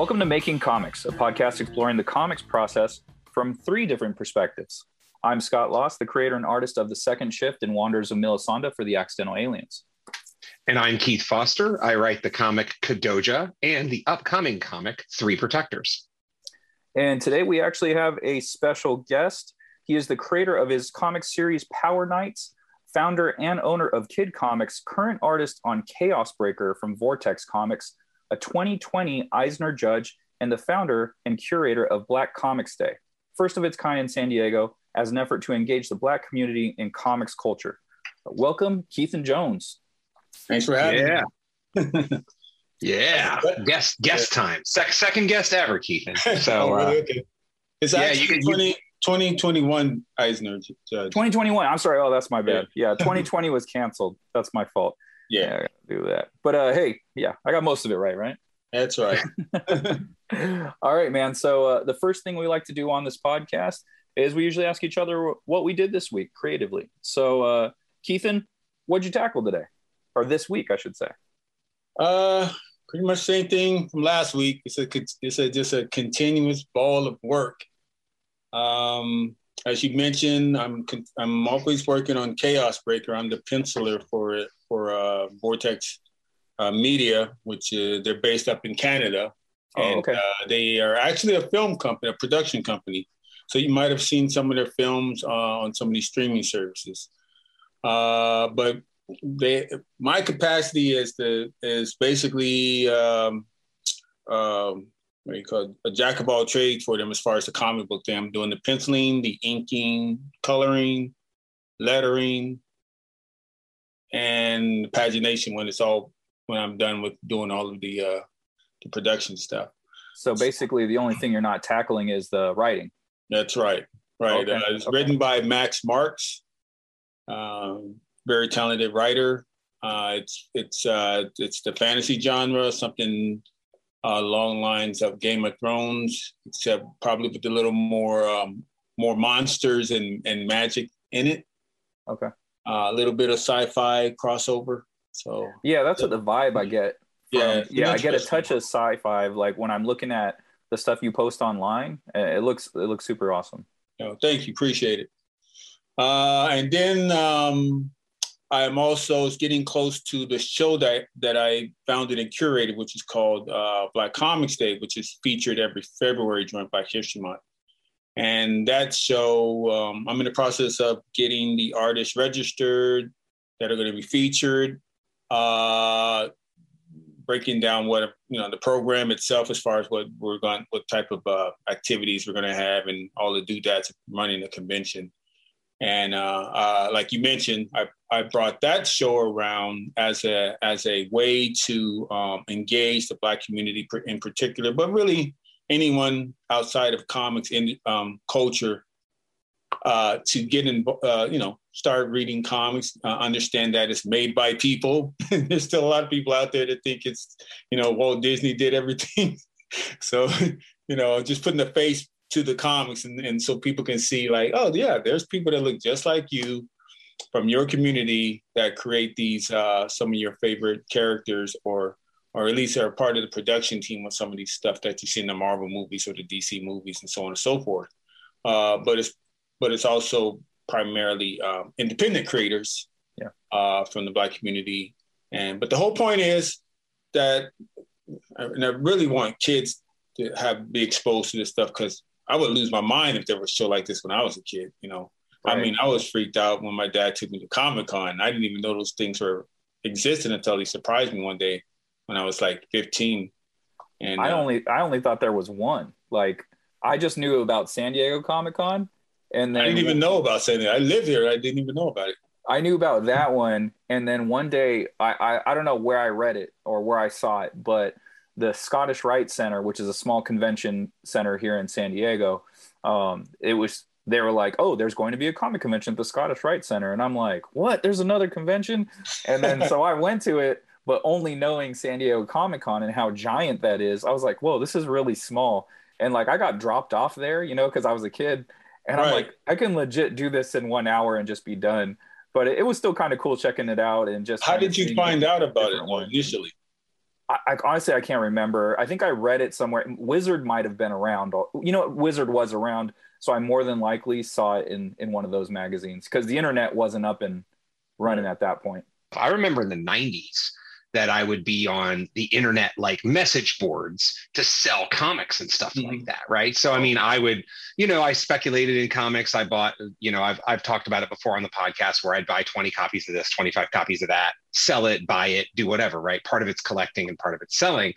Welcome to Making Comics, a podcast exploring the comics process from three different perspectives. I'm Scott Loss, the creator and artist of The Second Shift and Wanderers of Milisanda for the Accidental Aliens. And I'm Keith Foster. I write the comic Kadoja and the upcoming comic Three Protectors. And today we actually have a special guest. He is the creator of his comic series Power Knights, founder and owner of Kid Comics, current artist on Chaos Breaker from Vortex Comics, a 2020 Eisner Judge, and the founder and curator of Black Comix Day, first of its kind in San Diego, as an effort to engage the Black community in comics culture. Welcome, Keithan Jones. Thanks for having yeah. me. yeah. Guest guest time. Sec- second guest ever, Keith. So oh, really? uh, okay. It's yeah, actually you- 20, 2021 Eisner Judge. 2021. I'm sorry. Oh, that's my bad. Yeah, 2020 was canceled. That's my fault. Yeah, do that. But uh, hey, yeah, I got most of it right, right? that's right. All right, man. So uh, the first thing we like to do on this podcast is we usually ask each other what we did this week creatively. So, uh, Keithan, what'd you tackle today, or this week, I should say? uh, pretty much same thing from last week. It's a it's a just a continuous ball of work. Um, as you mentioned, I'm I'm always working on Chaos Breaker. I'm the penciler for it for uh, Vortex uh, Media, which uh, they're based up in Canada, Oh, and okay. uh, they are actually a film company, a production company. So you might have seen some of their films uh, on some of these streaming services. Uh, but they, my capacity is the is basically um, um, what do you call it? a jack of all trades for them as far as the comic book thing. I'm doing the penciling, the inking, coloring, lettering, and pagination when it's all when I'm done with doing all of the uh, the production stuff. So basically, the only thing you're not tackling is the writing. That's right. Right. Okay, Uh, it's okay. written by Max Marks, um, very talented writer. Uh, it's it's uh, it's the fantasy genre, something uh, along lines of Game of Thrones, except probably with a little more um, more monsters and, and magic in it. Okay. Uh, a little bit of sci-fi crossover. So Yeah, that's what the vibe I get. From, Yeah, yeah, I get a touch of sci-fi. Like when I'm looking at the stuff you post online, uh, it looks it looks super awesome. No, thank you, appreciate it. Uh, and then um, I am also getting close to the show that that I founded and curated, which is called uh, Black Comix Day, which is featured every February during Black History Month. And that show, um, I'm in the process of getting the artists registered that are going to be featured. Uh, breaking down what you know the program itself as far as what we're going what type of uh, activities we're going to have and all the doodads running the convention and uh, uh, like you mentioned I, I brought that show around as a as a way to um, engage the black community in particular but really anyone outside of comics in um, culture uh, to get in, uh, you know, start reading comics, uh, understand that it's made by people. There's still a lot of people out there that think it's, you know, Walt Disney did everything. so, you know, just putting the face to the comics and, and so people can see like, oh yeah, there's people that look just like you from your community that create these, uh, some of your favorite characters or, or at least are part of the production team of some of these stuff that you see in the Marvel movies or the DC movies and so on and so forth. Uh, but it's but it's also primarily um, independent creators Yeah. uh, from the Black community. And but the whole point is that, and I really want kids to have be exposed to this stuff because I would lose my mind if there was a show like this when I was a kid. You know, I mean, I was freaked out when my dad took me to Comic Con. I didn't even know those things were existed until he surprised me one day when I was like 15. And I uh, only I only thought there was one. Like I just knew about San Diego Comic Con, and then I didn't even know about San Diego. I live here. I didn't even know about it. I knew about that one, and then one day I, I I don't know where I read it or where I saw it, but the Scottish Rite Center, which is a small convention center here in San Diego, um, it was they were like, oh, there's going to be a comic convention at the Scottish Rite Center, and I'm like, what? There's another convention, and then so I went to it, but only knowing San Diego Comic Con and how giant that is, I was like, whoa, this is really small, and like I got dropped off there, you know, because I was a kid, and I'm like, I can legit do this in one hour and just be done. But it, it was still kind of cool checking it out and just How did you find out about it different initially? I, I, honestly I can't remember. I think I read it somewhere. Wizard might have been around. You know, Wizard was around, so I more than likely saw it in in one of those magazines because the internet wasn't up and running at that point. I remember in the '90s that I would be on the internet like message boards to sell comics and stuff mm-hmm. like that, right? So I mean, I would, you know, I speculated in comics. I bought, you know, I've I've talked about it before on the podcast where I'd buy 20 copies of this, 25 copies of that, sell it, buy it, do whatever, right? Part of it's collecting and part of it's selling.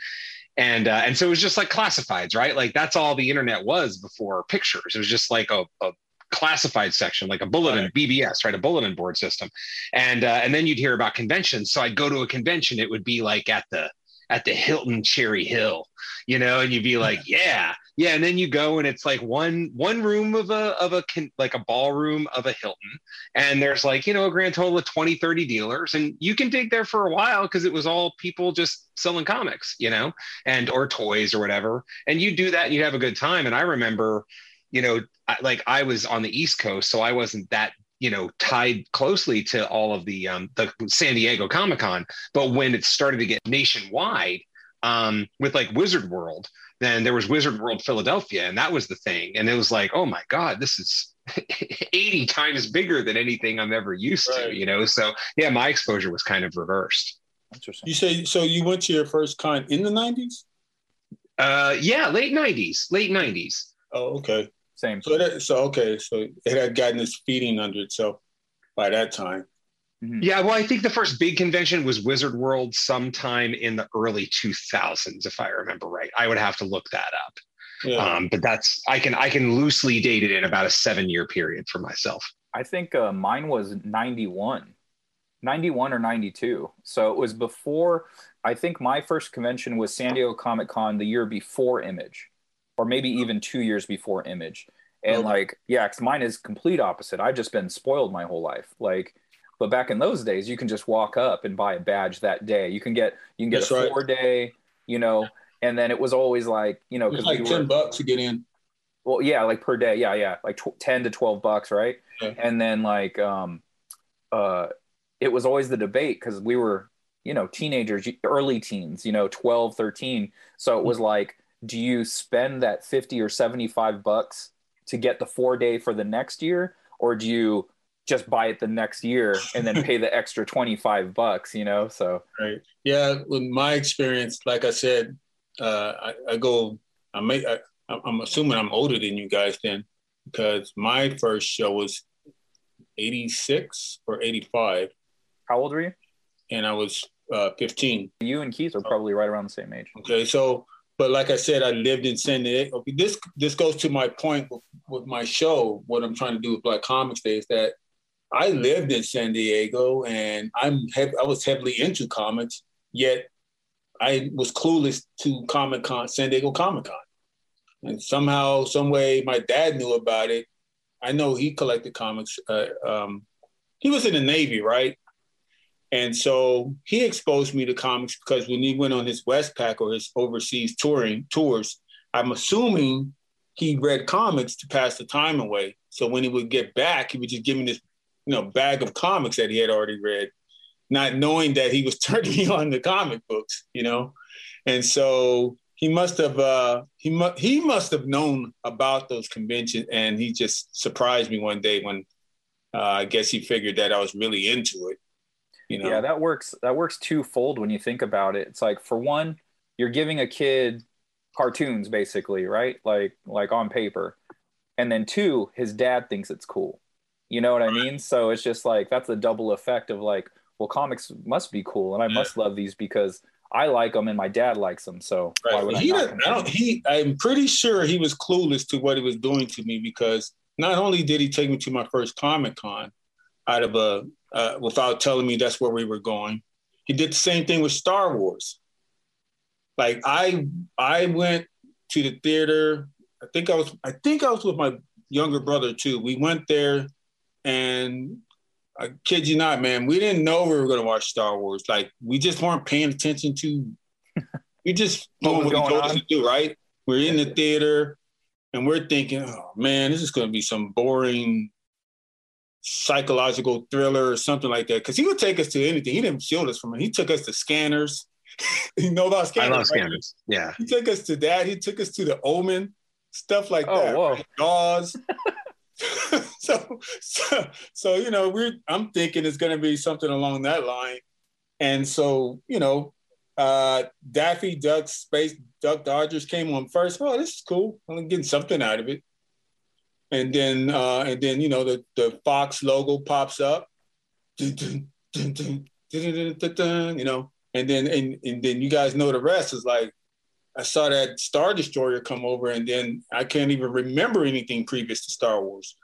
And uh, and so it was just like classifieds, right? Like that's all the internet was before pictures. It was just like a, a classified section, like a bulletin right. BBS, right, a bulletin board system, and uh, and then you'd hear about conventions. So I'd go to a convention. It would be like at the at the Hilton Cherry Hill, you know, and you'd be like, yeah, yeah, and then you go and it's like one one room of a of a like a ballroom of a Hilton, and there's like you know a grand total of 20, 30 dealers, and you can dig there for a while because it was all people just selling comics, you know, and or toys or whatever, and you do that and you have a good time. And I remember you know, like I was on the East Coast, so I wasn't that you know tied closely to all of the um, the San Diego Comic Con. But when it started to get nationwide um, with like Wizard World, then there was Wizard World Philadelphia, and that was the thing. And it was like, oh my God, this is 80 times bigger than anything I'm ever used right. to, you know? So yeah, my exposure was kind of reversed. Interesting. You say, so you went to your first con in the 90s? Uh, yeah, late 90s, late 90s. Oh, okay. Same. So that, so okay, so it had gotten its feeding under itself by that time. Mm-hmm. Yeah, well, I think the first big convention was Wizard World sometime in the early 2000s, if I remember right. I would have to look that up. Yeah. Um, but that's I can I can loosely date it in about a seven year period for myself. I think uh, mine was 91, 91 or 92. So it was before. I think my first convention was San Diego Comic Con the year before Image or maybe even two years before Image. And like, yeah, cause mine is complete opposite. I've just been spoiled my whole life. Like, but back in those days, you can just walk up and buy a badge that day. You can get you can get That's a four day, you know, and then it was always like, you know, because like we ten were, bucks to get in. Well, yeah, like per day, yeah, yeah, like tw- ten to twelve bucks, right? Yeah. And then like, um, uh, it was always the debate because we were, you know, teenagers, early teens, you know, 12, 13. So it was like, do you spend that 50 or 75 bucks to get the four day for the next year? Or do you just buy it the next year and then pay the extra 25 bucks you know? So right. Yeah with my experience like i said uh, I, I, go i may I, i'm assuming i'm older than you guys then because my first show was 86 or 85 how old were you? And i was uh, 15 you and keith are probably right around the same age. Okay so but like I said, I lived in San Diego. This this goes to my point with, with my show. What I'm trying to do with Black Comix Day is that I lived in San Diego, and I'm I was heavily into comics. Yet I was clueless to Comic Con, San Diego Comic Con, and somehow, some way, my dad knew about it. I know he collected comics. Uh, um, he was in the Navy, right? And so he exposed me to comics because when he went on his Westpac or his overseas touring tours, I'm assuming he read comics to pass the time away. So when he would get back, he would just give me this, you know, bag of comics that he had already read, not knowing that he was turning me on the comic books, you know. And so he must have uh, he mu- he must have known about those conventions, and he just surprised me one day when uh, I guess he figured that I was really into it you know? Yeah, that works. That works twofold when you think about it. It's like for one, you're giving a kid cartoons basically, right? Like like on paper, and then two, his dad thinks it's cool. You know what I mean? So it's just like that's a double effect of like, well, comics must be cool, and I must love these because I like them and my dad likes them. So right. why would he I, I don't, he, I'm pretty sure he was clueless to what he was doing to me because not only did he take me to my first Comic Con out of a uh, without telling me that's where we were going. He did the same thing with Star Wars. Like I I went to the theater. I think I was I think I was with my younger brother too. We went there and I kid you not, man, we didn't know we were gonna watch Star Wars. Like we just weren't paying attention to we just doing what he told us to do, right? We're in the theater and we're thinking, oh man, this is gonna be some boring psychological thriller or something like that. Because he would take us to anything. He didn't shield us from it. He took us to scanners. you know about scanners? I love right? Scanners. Yeah. He took us to that. He took us to the Omen, stuff like oh, that. Whoa. Right? Jaws. so, so, so, you know, we're. I'm thinking it's going to be something along that line, and so, you know, uh, Daffy Duck Space Duck Dodgers came on first. Oh, this is cool. I'm getting something out of it. And then, uh, and then, you know, the the Fox logo pops up. You know, and then and, and then you guys know the rest is like I saw that Star Destroyer come over, and then I can't even remember anything previous to Star Wars.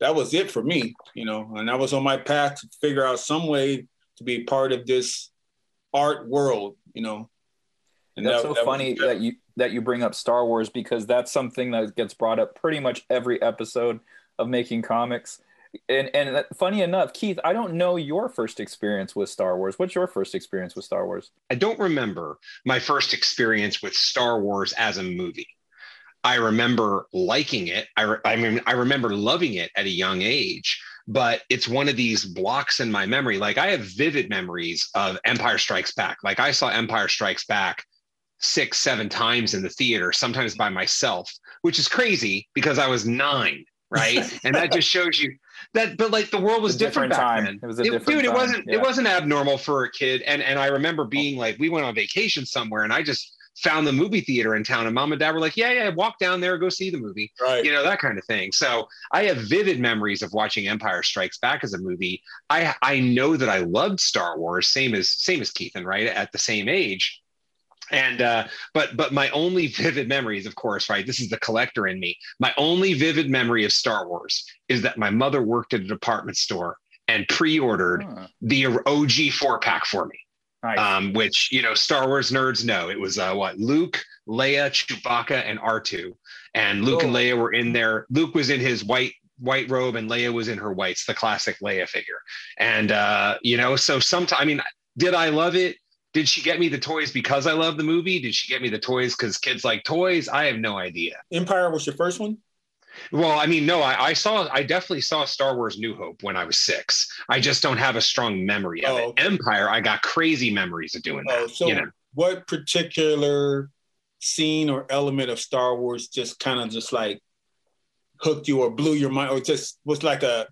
That was it for me, you know, and I was on my path to figure out some way to be part of this art world, you know. And that's that, so that funny that you that you bring up Star Wars because that's something that gets brought up pretty much every episode of making comics and and funny enough, Keith, I don't know your first experience with Star Wars. What's your first experience with Star Wars? I don't remember my first experience with Star Wars as a movie. I remember liking it. I, re- I mean, I remember loving it at a young age, but it's one of these blocks in my memory. Like I have vivid memories of Empire Strikes Back. Like I saw Empire Strikes Back six, seven times in the theater, sometimes by myself, which is crazy because I was nine right? and that just shows you that. But like the world was different, different, back time. then. It was a it, different dude. Time. It wasn't. Yeah. It wasn't abnormal for a kid. And and I remember being like, we went on vacation somewhere, and I just found the movie theater in town, and mom and dad were like, yeah, yeah, walk down there, go see the movie, right? You know that kind of thing. So I have vivid memories of watching Empire Strikes Back as a movie. I I know that I loved Star Wars, same as same as Keithan, right? At the same age and uh, but but my only vivid memories of course right this is the collector in me. My only vivid memory of star wars is that my mother worked at a department store and pre-ordered huh. the og four pack for me. Nice. um, which you know star wars nerds know. It was uh, what luke leia chewbacca and r2 and luke oh. and leia were in there. Luke was in his white white robe and leia was in her whites the classic leia figure. And uh, you know so sometimes i mean did i love it did she get me the toys because I love the movie? Did she get me the toys because kids like toys? I have no idea. Empire was your first one? Well, I mean, no, I, I, saw, I definitely saw Star Wars New Hope when I was six. I just don't have a strong memory of oh, it. Okay. Empire, I got crazy memories of doing oh, that. So, you know? what particular scene or element of Star Wars just kind of just like hooked you or blew your mind, or just was like a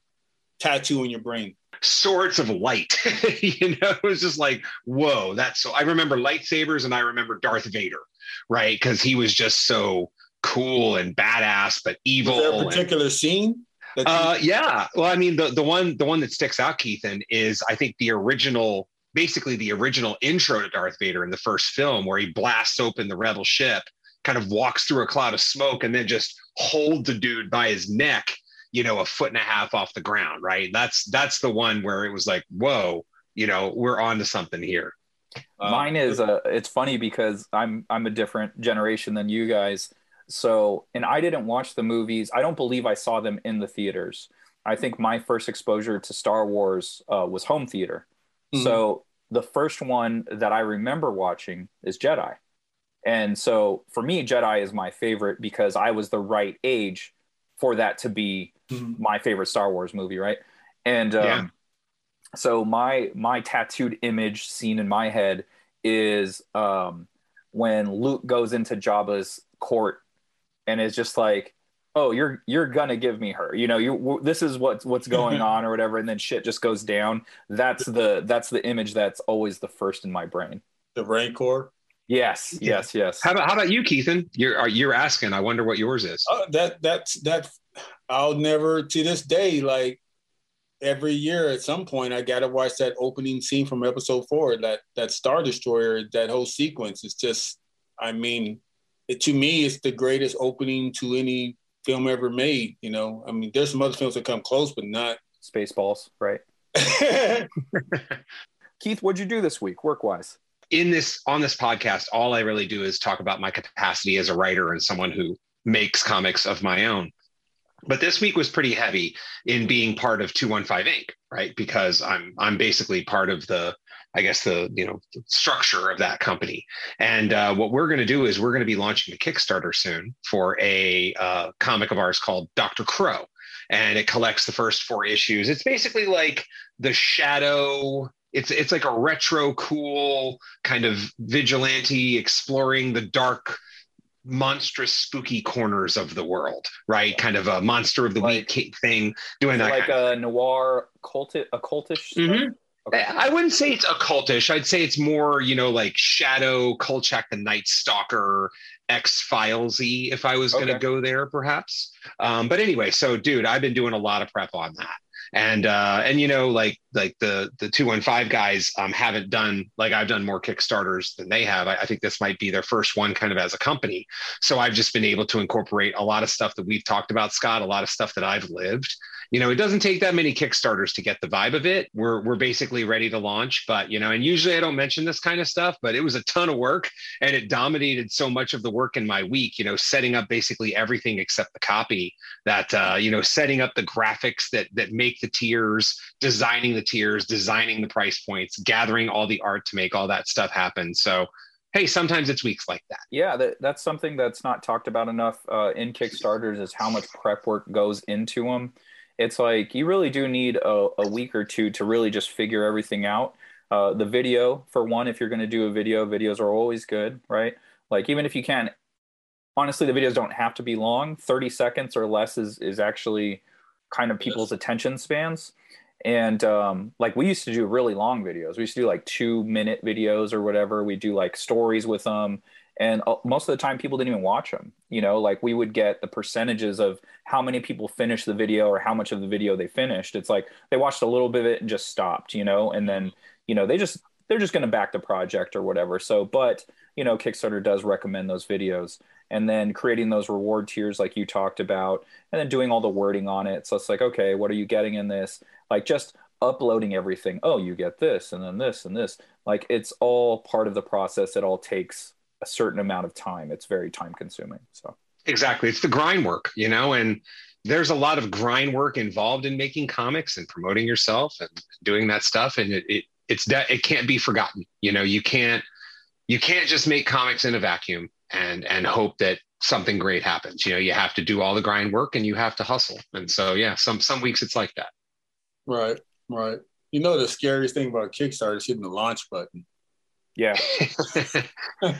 tattoo in your brain? Swords of light. you know, it was just like, whoa, that's so. I remember lightsabers and I remember Darth Vader, right? Because he was just so cool and badass, but evil. Was there a particular and, scene? Uh, yeah. Well, I mean, the the one the one that sticks out, Keithan, is I think the original, basically the original intro to Darth Vader in the first film, where he blasts open the rebel ship, kind of walks through a cloud of smoke, and then just holds the dude by his neck you know, a foot and a half off the ground, right? That's that's the one where it was like, whoa, you know, we're on to something here. Um, Mine is uh, it's funny because I'm I'm a different generation than you guys. So, and I didn't watch the movies. I don't believe I saw them in the theaters. I think my first exposure to Star Wars uh, was home theater. Mm-hmm. So the first one that I remember watching is Jedi. And so for me, Jedi is my favorite because I was the right age for that to be mm-hmm. my favorite Star Wars movie, right? And um, yeah. so my my tattooed image scene in my head is um, when Luke goes into Jabba's court and is just like, "Oh, you're you're gonna give me her," you know, you this is what's what's going on or whatever, and then shit just goes down. That's the that's the image that's always the first in my brain. The Rancor. Yes, yes, yes. How about how about you, Keithan? You're you're asking. I wonder what yours is. Uh, that that's that I'll never to this day like every year at some point I got to watch that opening scene from episode 4 that that star destroyer that whole sequence. Is just I mean it, to me it's the greatest opening to any film ever made you know? I mean there's some other films that come close but not. Spaceballs right? Keith what'd you do this week work wise in this on this podcast all I really do is talk about my capacity as a writer and someone who makes comics of my own but this week was pretty heavy in being part of 215 Inc. right because I'm I'm basically part of the I guess the you know structure of that company and uh, what we're going to do is we're going to be launching a Kickstarter soon for a uh, comic of ours called Dr. Crow and it collects the first four issues it's basically like the shadow it's it's like a retro cool kind of vigilante exploring the dark monstrous spooky corners of the world right kind of a monster of the like, week thing doing that like a noir culti- occultish mm-hmm. Okay. I wouldn't say it's occultish. I'd say it's more, you know, like Shadow, Kolchak the Night Stalker, X Filesy, if I was okay. going to go there, perhaps. Um, but anyway, so dude, I've been doing a lot of prep on that and uh and you know like like the the 215 guys um haven't done like i've done more kickstarters than they have. I, I, think this might be their first one kind of as a company. So i've just been able to incorporate a lot of stuff that we've talked about scott a lot of stuff that i've lived you know, it doesn't take that many Kickstarters to get the vibe of it. We're we're basically ready to launch, but you know, and usually I don't mention this kind of stuff, but it was a ton of work and it dominated so much of the work in my week, you know, setting up basically everything except the copy that uh, you know, setting up the graphics that that make the tiers, designing the tiers, designing the price points, gathering all the art to make all that stuff happen. So hey, sometimes it's weeks like that. Yeah, that, that's something that's not talked about enough uh, in Kickstarters is how much prep work goes into them it's like you really do need a, a week or two to really just figure everything out. Uh, the video, for one, if you're going to do a video, videos are always good, right? Like even if you can't, honestly, the videos don't have to be long. Thirty seconds or less is is actually kind of people's attention spans. And um, like we used to do really long videos. We used to do like two minute videos or whatever. We do like stories with them and uh, most of the time people didn't even watch them you know? Like we would get the percentages of how many people finished the video or how much of the video they finished. It's like they watched a little bit of it and just stopped you know? And then you know they just they're just going to back the project or whatever. So but you know kickstarter does recommend those videos. And then creating those reward tiers like you talked about and then doing all the wording on it. So it's like okay what are you getting in this? Like just uploading everything. Oh you get this and then this and this. Like it's all part of the process. It all takes a certain amount of time. It's very time consuming. So exactly, it's the grind work, you know, and there's a lot of grind work involved in making comics and promoting yourself and doing that stuff, and it, it it's that it can't be forgotten. You know, you can't you can't just make comics in a vacuum and and hope that something great happens. You know, you have to do all the grind work and you have to hustle. And so yeah, some some weeks it's like that. Right, right. You know the scariest thing about Kickstarter is hitting the launch button. Yeah.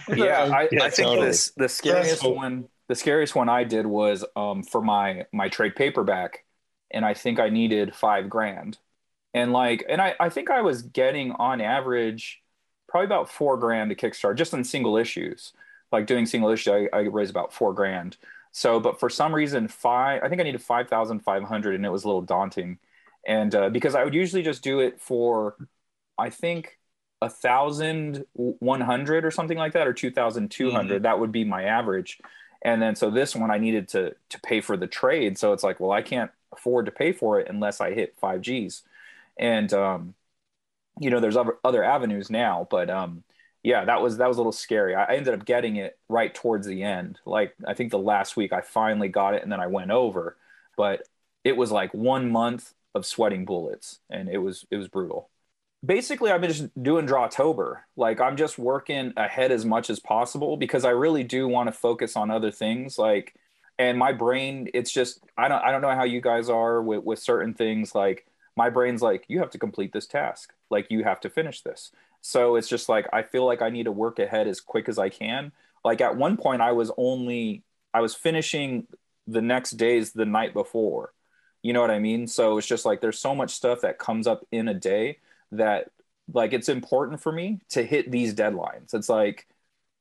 yeah, I, yeah, I think totally. this the scariest one the scariest one I did was um, for my my trade paperback and I think I needed five grand. And like and I, I think I was getting on average probably about four grand to Kickstarter just on single issues. Like doing single issue, I, I raised about four grand. So, but for some reason, five I think I needed five thousand five hundred, and it was a little daunting. And uh, because I would usually just do it for, I think a thousand one hundred or something like that, or two thousand two hundred. mm mm-hmm. That would be my average. And then so this one I needed to to pay for the trade. So it's like, well, I can't afford to pay for it unless I hit five Gs. And um, you know, there's other other avenues now, but um, yeah, that was that was a little scary. I, I ended up getting it right towards the end. Like I think the last week I finally got it, and then I went over. But it was like one month of sweating bullets, and it was it was brutal basically I've been just doing Drawtober. Like I'm just working ahead as much as possible because I really do want to focus on other things. Like, and my brain, it's just I don't I don't know how you guys are with with certain things. Like my brain's like you have to complete this task. Like you have to finish this. So it's just like I feel like I need to work ahead as quick as I can. Like at one point I was only I was finishing the next days the night before. You know what I mean? So it's just like there's so much stuff that comes up in a day that like it's important for me to hit these deadlines. It's like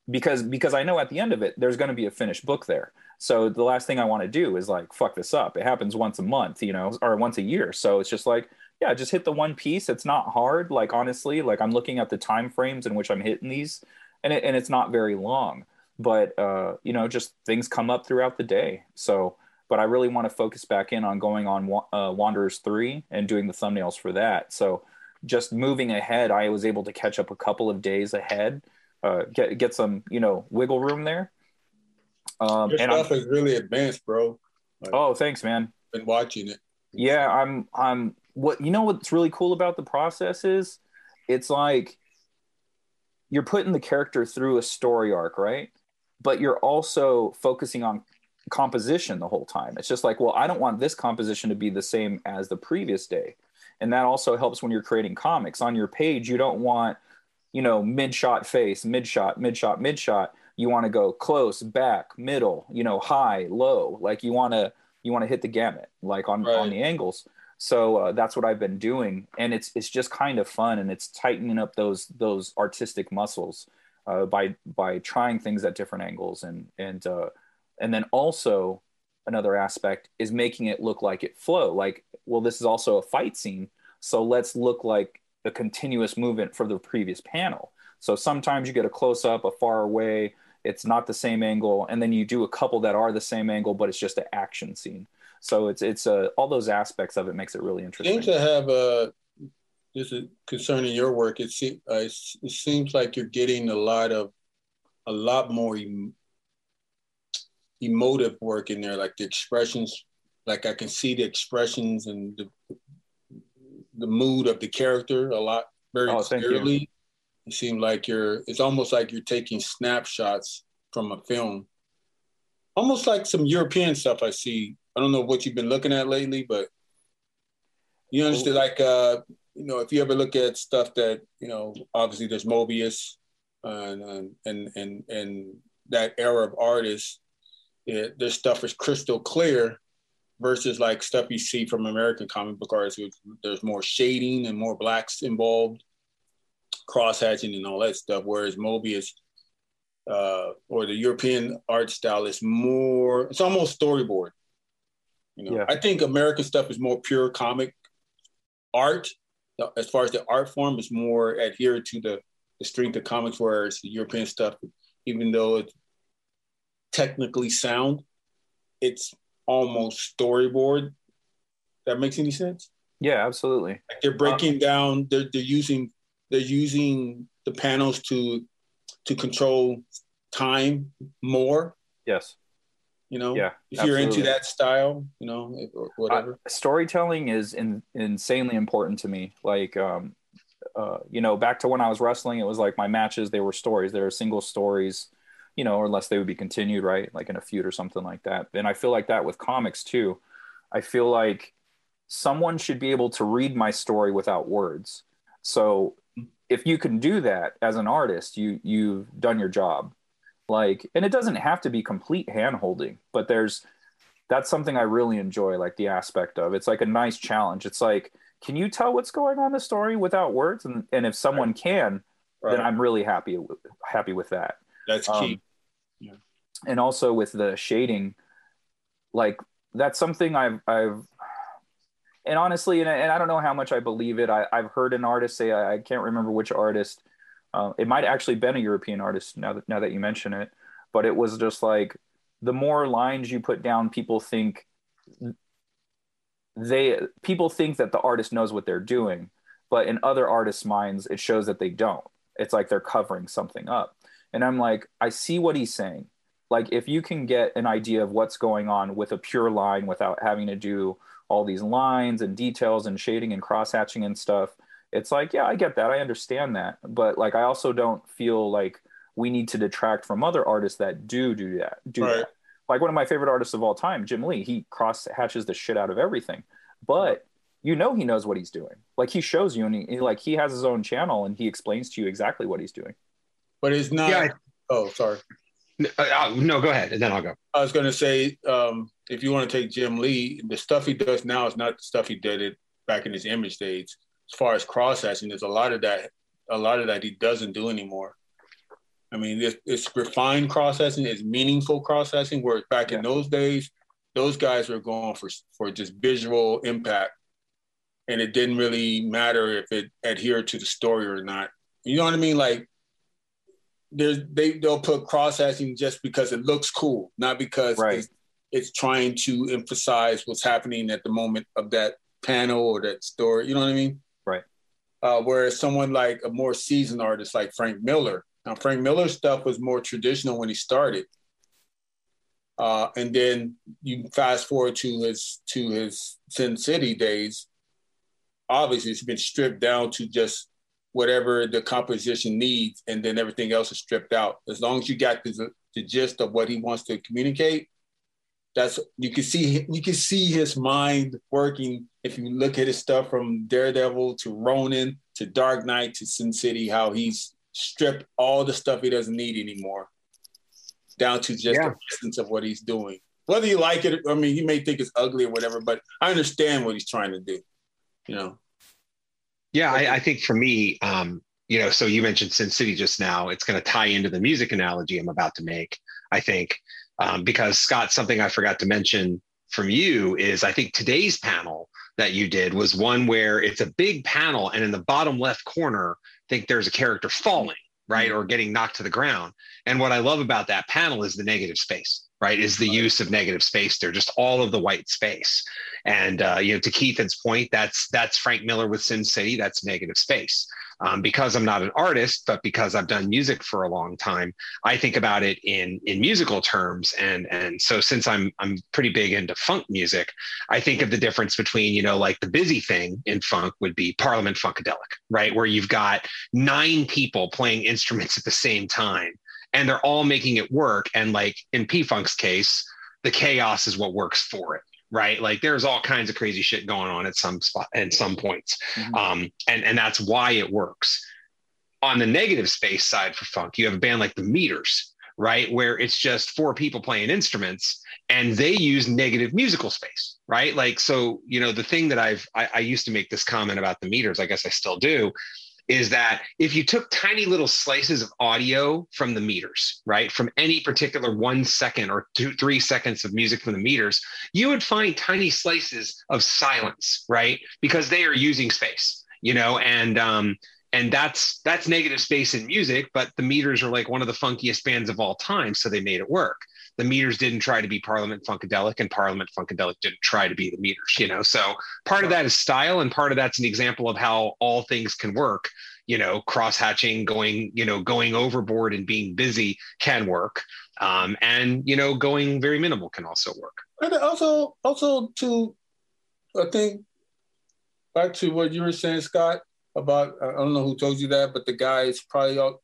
because because I know at the end of it there's going to be a finished book there. So the last thing I want to do is like fuck this up. It happens once a month, you know, or once a year. So it's just like yeah, just hit the one piece. It's not hard. Like honestly, like I'm looking at the time frames in which I'm hitting these, and it, and it's not very long. But uh, you know, just things come up throughout the day. So, but I really want to focus back in on going on uh, Wanderers three and doing the thumbnails for that. So just moving ahead, I was able to catch up a couple of days ahead, uh, get get some you know wiggle room there. Um, Your and stuff I'm, is really advanced, bro. Like, oh, thanks, man. Been watching it. Yeah, I'm. I'm. What you know? What's really cool about the process is, it's like you're putting the character through a story arc, right? But you're also focusing on composition the whole time. It's just like, well, I don't want this composition to be the same as the previous day and that also helps when you're creating comics. On your page you don't want you know mid shot face mid shot mid shot mid shot you want to go close back middle you know high low. Like you want to you want to hit the gamut like on right. on the angles. So uh, that's what I've been doing, and it's it's just kind of fun, and it's tightening up those those artistic muscles uh, by by trying things at different angles, and and uh, and then also another aspect is making it look like it flow. Like, well, this is also a fight scene, so let's look like a continuous movement for the previous panel. So sometimes you get a close up, a far away, it's not the same angle, and then you do a couple that are the same angle, but it's just an action scene. So it's it's uh, all those aspects of it makes it really interesting. Seems to have a this is concerning your work. It, se- uh, it seems like you're getting a lot of a lot more em- emotive work in there, like the expressions. Like I can see the expressions and the the mood of the character a lot very oh, clearly. It seems like you're. It's almost like you're taking snapshots from a film, almost like some European stuff I see I don't know what you've been looking at lately, but you understand, like, uh, you know, if you ever look at stuff that, you know, obviously there's Moebius and and and and that era of artists, it, their stuff is crystal clear versus like stuff you see from American comic book artists. There's more shading and more blacks involved, cross hatching and all that stuff. Whereas Moebius uh, or the European art style is more, it's almost storyboard. You know, yeah. I think American stuff is more pure comic art. As far as the art form, is more adhered to the, the strength of comics, whereas the European stuff, even though it's technically sound, it's almost storyboard. That makes any sense? Yeah, absolutely. Like they're breaking down. They're they're using they're using the panels to to control time more. Yes you know yeah if absolutely. you're into that style you know whatever uh, storytelling is in, insanely important to me like um uh, you know back to when i was wrestling it was like my matches they were stories they were single stories you know or unless they would be continued right? Like in a feud or something like that. And i feel like that with comics too. I feel like someone should be able to read my story without words. So if you can do that as an artist you you've done your job. Like and it doesn't have to be complete hand holding but there's that's something i really enjoy like the aspect of. It's like a nice challenge. It's like can you tell what's going on in the story without words? And, and if someone right. can right. then i'm really happy happy with that. That's key. Um, yeah. and also with the shading like that's something i've i've and honestly and, and i don't know how much i believe it I, i've heard an artist say I, I can't remember which artist uh, it might actually been a European artist now that now that you mention it, but it was just like the more lines you put down, people think they people think that the artist knows what they're doing, but in other artists' minds, it shows that they don't. It's like they're covering something up, and I'm like, I see what he's saying. Like if you can get an idea of what's going on with a pure line without having to do all these lines and details and shading and cross hatching and stuff it's like yeah i get that. I understand that. But like i also don't feel like we need to detract from other artists that do do that do right. that. Like one of my favorite artists of all time jim lee he cross hatches the shit out of everything. But you know he knows what he's doing. Like he shows you and he, like he has his own channel and he explains to you exactly what he's doing but it's not yeah, I, oh sorry no, uh, uh, no go ahead and then i'll go i was going to say um, if you want to take jim lee the stuff he does now is not the stuff he did it back in his image days as far as cross hatching, there's a lot of that. A lot of that he doesn't do anymore. I mean, it's, it's refined cross hatching, it's meaningful cross hatching. Whereas back yeah. in those days, those guys were going for for just visual impact, and it didn't really matter if it adhered to the story or not. You know what I mean? Like, there's they they'll put cross hatching just because it looks cool, not because right. it's, it's trying to emphasize what's happening at the moment of that panel or that story. You know what I mean? Right. Uh, whereas someone like a more seasoned artist like Frank Miller, now Frank Miller's stuff was more traditional when he started, uh, and then you fast forward to his to his Sin City days. Obviously, it's been stripped down to just whatever the composition needs, and then everything else is stripped out. As long as you got the, the gist of what he wants to communicate, that's you can see you can see his mind working if you look at his stuff from Daredevil to Ronin to Dark Knight to Sin City, how he's stripped all the stuff he doesn't need anymore down to just yeah. the essence of what he's doing. Whether you like it, I mean, you may think it's ugly or whatever, but I understand what he's trying to do. You know. Yeah, I, I think for me, um, you know, so you mentioned Sin City just now. It's going to tie into the music analogy I'm about to make. I think um, because Scott, something I forgot to mention from you is I think today's panel that you did was one where it's a big panel, and in the bottom left corner, I think there's a character falling, right, or getting knocked to the ground. And what I love about that panel is the negative space, right? Is the use of negative space there, just all of the white space. And uh, you know, to Keithan's point, that's that's Frank Miller with Sin City. That's negative space um, because I'm not an artist, but because I've done music for a long time, I think about it in in musical terms. And and so since I'm I'm pretty big into funk music, I think of the difference between you know like the busy thing in funk would be Parliament Funkadelic, right, where you've got nine people playing instruments at the same time, and they're all making it work. And like in P Funk's case, the chaos is what works for it right? Like there's all kinds of crazy shit going on at some spot and some points. Mm-hmm. Um, and, and that's why it works. On the negative space side for funk, you have a band like the Meters, right? Where it's just four people playing instruments and they use negative musical space, right? Like, so, you know, the thing that I've, I, I used to make this comment about the Meters, I guess I still do, is that if you took tiny little slices of audio from the meters, right, from any particular one second or two, three seconds of music from the meters, you would find tiny slices of silence, right, because they are using space, you know, and um, and that's that's negative space in music, but the meters are like one of the funkiest bands of all time, so they made it work the meters didn't try to be Parliament Funkadelic, and Parliament Funkadelic didn't try to be the meters. You know, so part of that is style, and part of that's an example of how all things can work. You know, cross hatching, going, you know, going overboard and being busy can work, um, and you know, going very minimal can also work. And also, also to, I think, back to what you were saying, Scott, about I don't know who told you that, but the guy is probably all.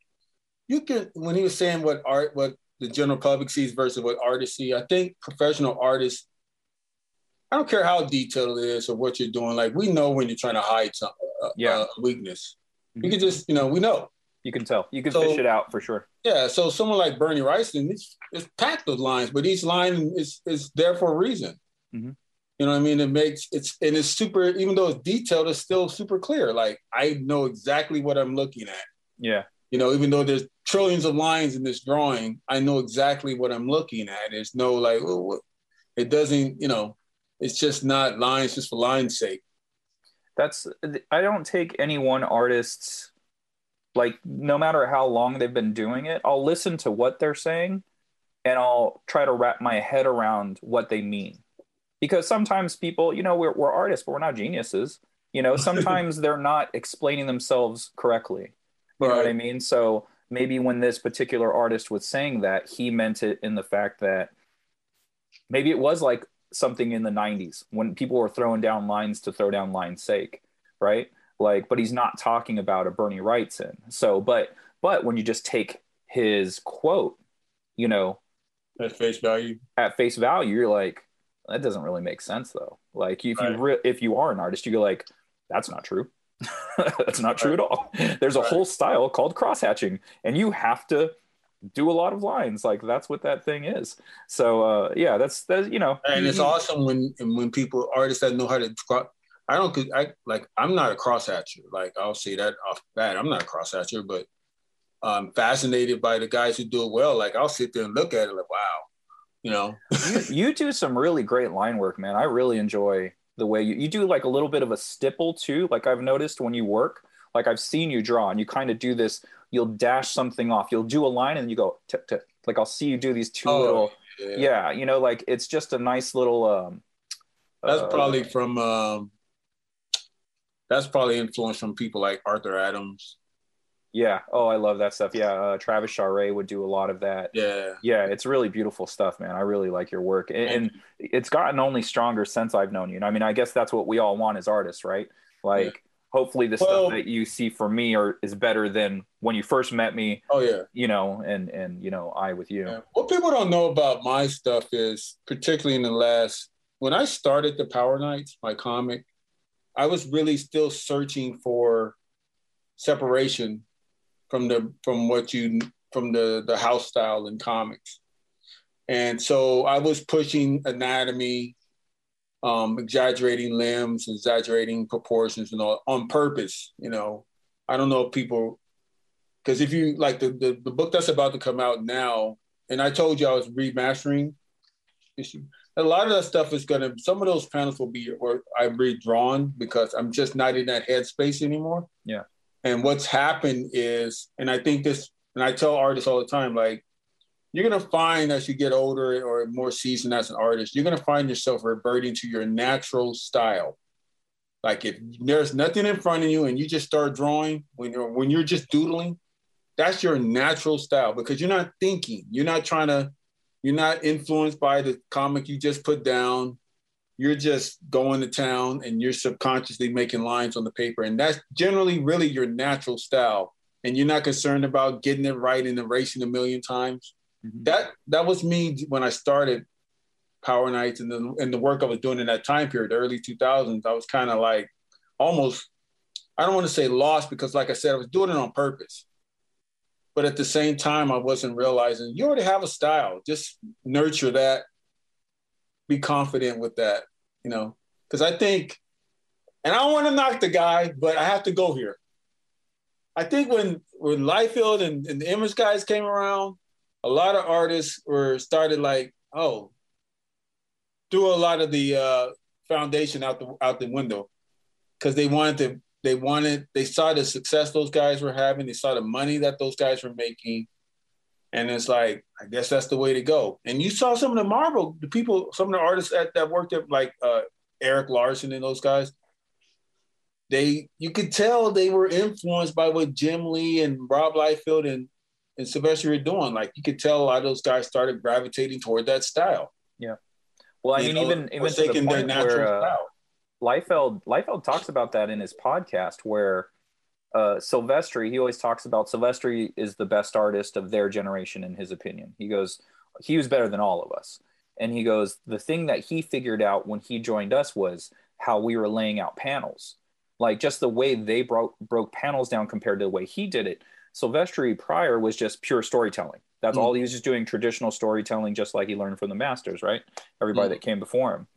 You can when he was saying what art, what the general public sees versus what artists see. I think professional artists, I don't care how detailed it is or what you're doing. Like we know when you're trying to hide some uh, yeah. Uh, weakness. Mm-hmm. You can just, you know, we know. You can tell. You can so, fish it out for sure. Yeah. So someone like Bernie Wrightson, it's, it's packed with lines, but each line is is there for a reason. Mm-hmm. You know what I mean? It makes it's and it's super. Even though it's detailed, it's still super clear. Like I know exactly what I'm looking at. Yeah. You know, even though there's trillions of lines in this drawing, I know exactly what I'm looking at. There's no like, oh, it doesn't, you know, it's just not lines just for line's sake. That's I don't take any one artist's like no matter how long they've been doing it, I'll listen to what they're saying and I'll try to wrap my head around what they mean. Because sometimes people, you know, we're, we're artists, but we're not geniuses. You know, sometimes they're not explaining themselves correctly. You right. know what I mean? So maybe when this particular artist was saying that, he meant it in the fact that maybe it was like something in the 90s when people were throwing down lines to throw down lines sake, right? Like, but he's not talking about a Bernie Wrightson. So, but but when you just take his quote, you know, at face value, at face value, you're like, that doesn't really make sense though. Like, if right. you re- if you are an artist, you go like, that's not true. That's not true at all. There's a whole style called cross hatching, and you have to do a lot of lines. Like that's what that thing is. So uh, yeah, that's that's you know. And it's awesome when when people artists that know how to. I don't I like I'm not a cross hatcher. Like I'll say that off bat. I'm not a cross hatcher, but I'm fascinated by the guys who do it well. Like I'll sit there and look at it like, wow, you know. you, you do some really great line work, man. I really enjoy the way you, you do like a little bit of a stipple too. Like I've noticed when you work, like I've seen you draw and you kind of do this, you'll dash something off. You'll do a line and you go tip tip. Like I'll see you do these two oh, little yeah. yeah. you know, like it's just a nice little um that's uh, probably from um that's probably influenced from people like Arthur Adams. Yeah. Oh, I love that stuff. Yeah. Uh, Travis Charest would do a lot of that. Yeah. Yeah. It's really beautiful stuff, man. I really like your work. And, and it's gotten only stronger since I've known you. And I mean, I guess that's what we all want as artists, right? Like, hopefully the well, stuff that you see for me are is better than when you first met me. Oh yeah. You know, and and you know, I with you. Yeah. What people don't know about my stuff is particularly in the last when I started the Power Knights, my comic, I was really still searching for separation from the from what you from the the house style in comics. And so I was pushing anatomy, um, exaggerating limbs, exaggerating proportions, and all on purpose. You know, I don't know if people, because if you like the, the the book that's about to come out now, and I told you I was remastering. issue. A lot of that stuff is gonna. Some of those panels will be, or I'm redrawn because I'm just not in that headspace anymore. Yeah. And what's happened is, and I think this, and I tell artists all the time, like you're going to find as you get older or more seasoned as an artist, you're going to find yourself reverting to your natural style. Like if there's nothing in front of you and you just start drawing when you're when you're just doodling, that's your natural style because you're not thinking, you're not trying to, you're not influenced by the comic you just put down. You're just going to town and you're subconsciously making lines on the paper, and that's generally really your natural style. And you're not concerned about getting it right and erasing a million times Mm-hmm. That that was me when I started Power Knights and the and the work I was doing in that time period, the early 2000s. I was kind of like almost I don't want to say lost because, like I said, I was doing it on purpose. But at the same time, I wasn't realizing you already have a style. Just nurture that. Be confident with that, you know. Because I think, and I don't want to knock the guy, but I have to go here. I think when when Liefeld and, and the Image guys came around, a lot of artists were started like, oh, threw a lot of the uh, foundation out the out the window because they wanted to. They wanted. They saw the success those guys were having. They saw the money that those guys were making, and it's like, I guess that's the way to go. And you saw some of the Marvel, the people, some of the artists that, that worked at like uh, Erik Larsen and those guys. They, you could tell they were influenced by what Jim Lee and Rob Liefeld and and Silvestri were doing. Like you could tell a lot of those guys started gravitating toward that style. Yeah. Well, I mean, know, even even to the point where uh, Liefeld Liefeld talks about that in his podcast, where uh, Silvestri he always talks about Silvestri is the best artist of their generation in his opinion. He goes, he was better than all of us, and he goes, the thing that he figured out when he joined us was how we were laying out panels, like just the way they broke broke panels down compared to the way he did it Silvestri prior was just pure storytelling. That's mm. all he was just doing traditional storytelling, just like he learned from the masters, right? Everybody mm. that came before him.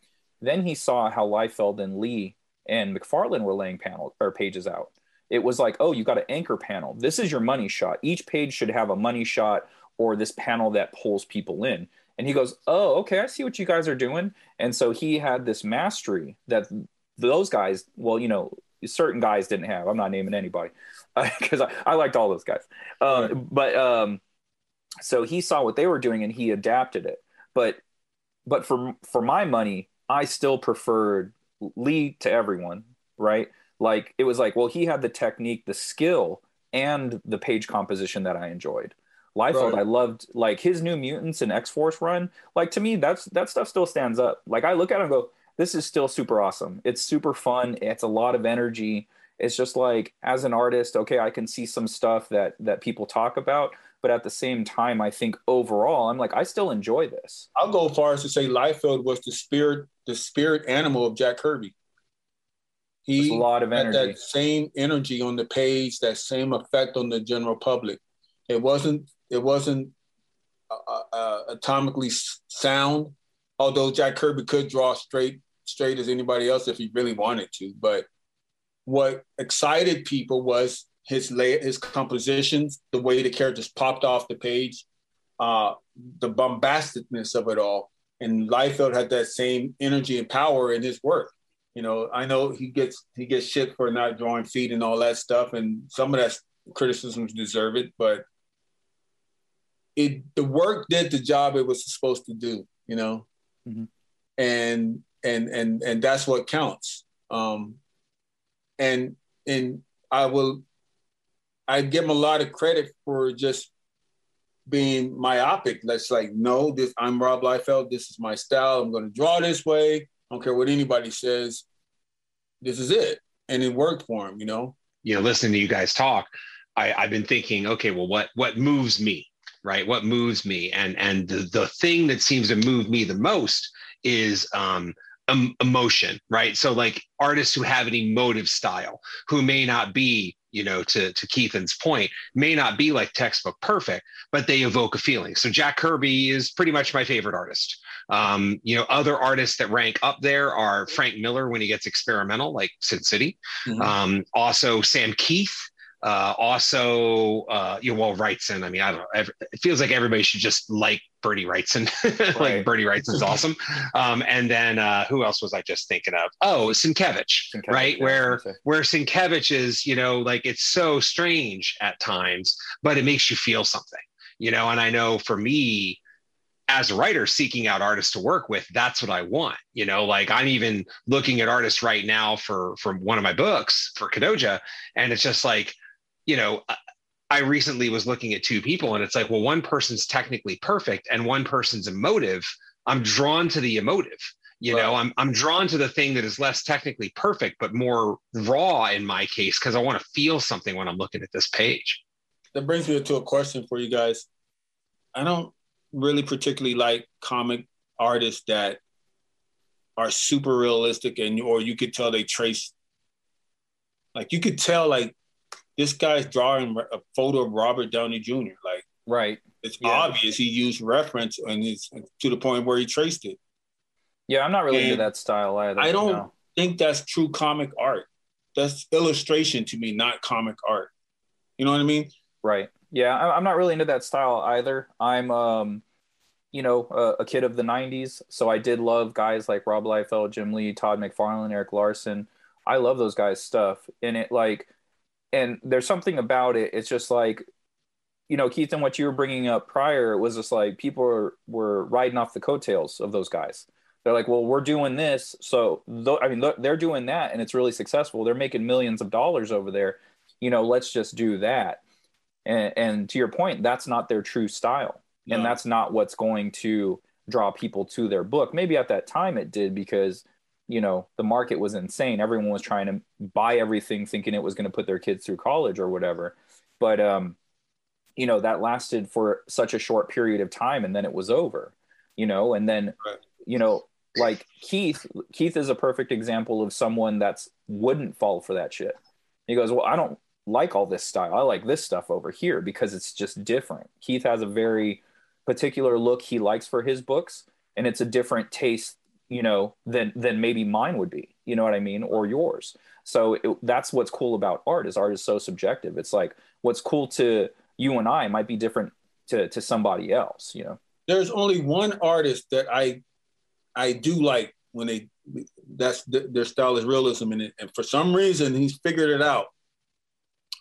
Then he saw how Liefeld and Lee and McFarlane were laying panels or pages out. It was like, oh, you got an anchor panel. This is your money shot. Each page should have a money shot or this panel that pulls people in. And he goes, oh, okay, I see what you guys are doing. And so he had this mastery that those guys, well, you know, certain guys didn't have. I'm not naming anybody because I, I, liked all those guys. Uh, right. But um, so he saw what they were doing and he adapted it. But but for for my money, I still preferred Lee to everyone. Right? Like it was like, well, he had the technique, the skill, and the page composition that I enjoyed. Liefeld, right. I loved like his New Mutants and X Force run. Like to me, that's that stuff still stands up. Like I look at him and go, this is still super awesome. It's super fun. It's a lot of energy. It's just like as an artist, okay, I can see some stuff that that people talk about, but at the same time, I think overall, I'm like, I still enjoy this. I'll go far as to say Liefeld was the spirit, the spirit animal of Jack Kirby. He a lot of energy. that same energy on the page, that same effect on the general public. It wasn't. It wasn't uh, uh, atomically sound, although Jack Kirby could draw straight straight as anybody else if he really wanted to. But what excited people was his lay his compositions, the way the characters popped off the page, uh, the bombasticness of it all. And Liefeld had that same energy and power in his work. You know, I know he gets he gets shit for not drawing feet and all that stuff, and some of that criticisms deserve it, but it the work did the job it was supposed to do. You know, mm-hmm. and and and and that's what counts. Um, and and I will, I give him a lot of credit for just being myopic. That's like, no, this I'm Rob Liefeld. This is my style. I'm going to draw this way. I don't care what anybody says. This is it. and it worked for him. You know. You know, listening to you guys talk, I, I've been thinking, okay, well, what what moves me, right? What moves me, and and the the thing that seems to move me the most is um, um, emotion, right? So like artists who have an emotive style, who may not be, you know, to to Keithan's point, may not be like textbook perfect, but they evoke a feeling. So Jack Kirby is pretty much my favorite artist. Um, you know, other artists that rank up there are Frank Miller when he gets experimental, like Sin City. Mm-hmm. Um, also Sam Kieth uh, also, uh, you know, well, Wrightson. I mean, I don't know. Every, it feels like everybody should just like Bernie Wrightson. like right. Bernie Wrightson's awesome. Um, and then uh, who else was I just thinking of? Oh, Sienkiewicz, Sienkiewicz right? Yeah, where where Sienkiewicz is, you know, like it's so strange at times, but it makes you feel something, you know. And I know for me, as a writer seeking out artists to work with that's what i want you know like i'm even looking at artists right now for for one of my books for kadoja and it's just like you know, I recently was looking at two people and it's like, well, one person's technically perfect and one person's emotive. I'm drawn to the emotive. You right. know, I'm I'm drawn to the thing that is less technically perfect, but more raw in my case, because I want to feel something when I'm looking at this page. That brings me to a question for you guys. I don't really particularly like comic artists that are super realistic and or you could tell they trace like you could tell like this guy's drawing a photo of Robert Downey Jr. Like, right? It's yeah. obvious he used reference, and it's to the point where he traced it. Yeah, I'm not really and into that style either. I don't no. think that's true comic art. That's illustration to me, not comic art. You know what I mean? Right. Yeah, I'm not really into that style either. I'm, um, you know, a, a kid of the '90s, so I did love guys like Rob Liefeld, Jim Lee, Todd McFarlane, Erik Larsen. I love those guys' stuff, and it like and there's something about it. It's just like, you know, Keith, and what you were bringing up prior was just like people were, were riding off the coattails of those guys. They're like, well, we're doing this, so th- I mean, they're doing that, and it's really successful. They're making millions of dollars over there. You know, let's just do that. And, and to your point, that's not their true style, no. and that's not what's going to draw people to their book. Maybe at that time it did because you know the market was insane. Everyone was trying to buy everything thinking it was going to put their kids through college or whatever. But um you know that lasted for such a short period of time and then it was over you know? And then right. you know like keith keith is a perfect example of someone that's wouldn't fall for that shit. He goes well i don't like all this style. I like this stuff over here because it's just different. Keith has a very particular look he likes for his books and it's a different taste you know than than maybe mine would be you know what i mean or yours. So it, that's what's cool about art is art is so subjective. It's like what's cool to you and i might be different to to somebody else you know? There's only one artist that i i do like when they that's their style is realism it. And for some reason he's figured it out.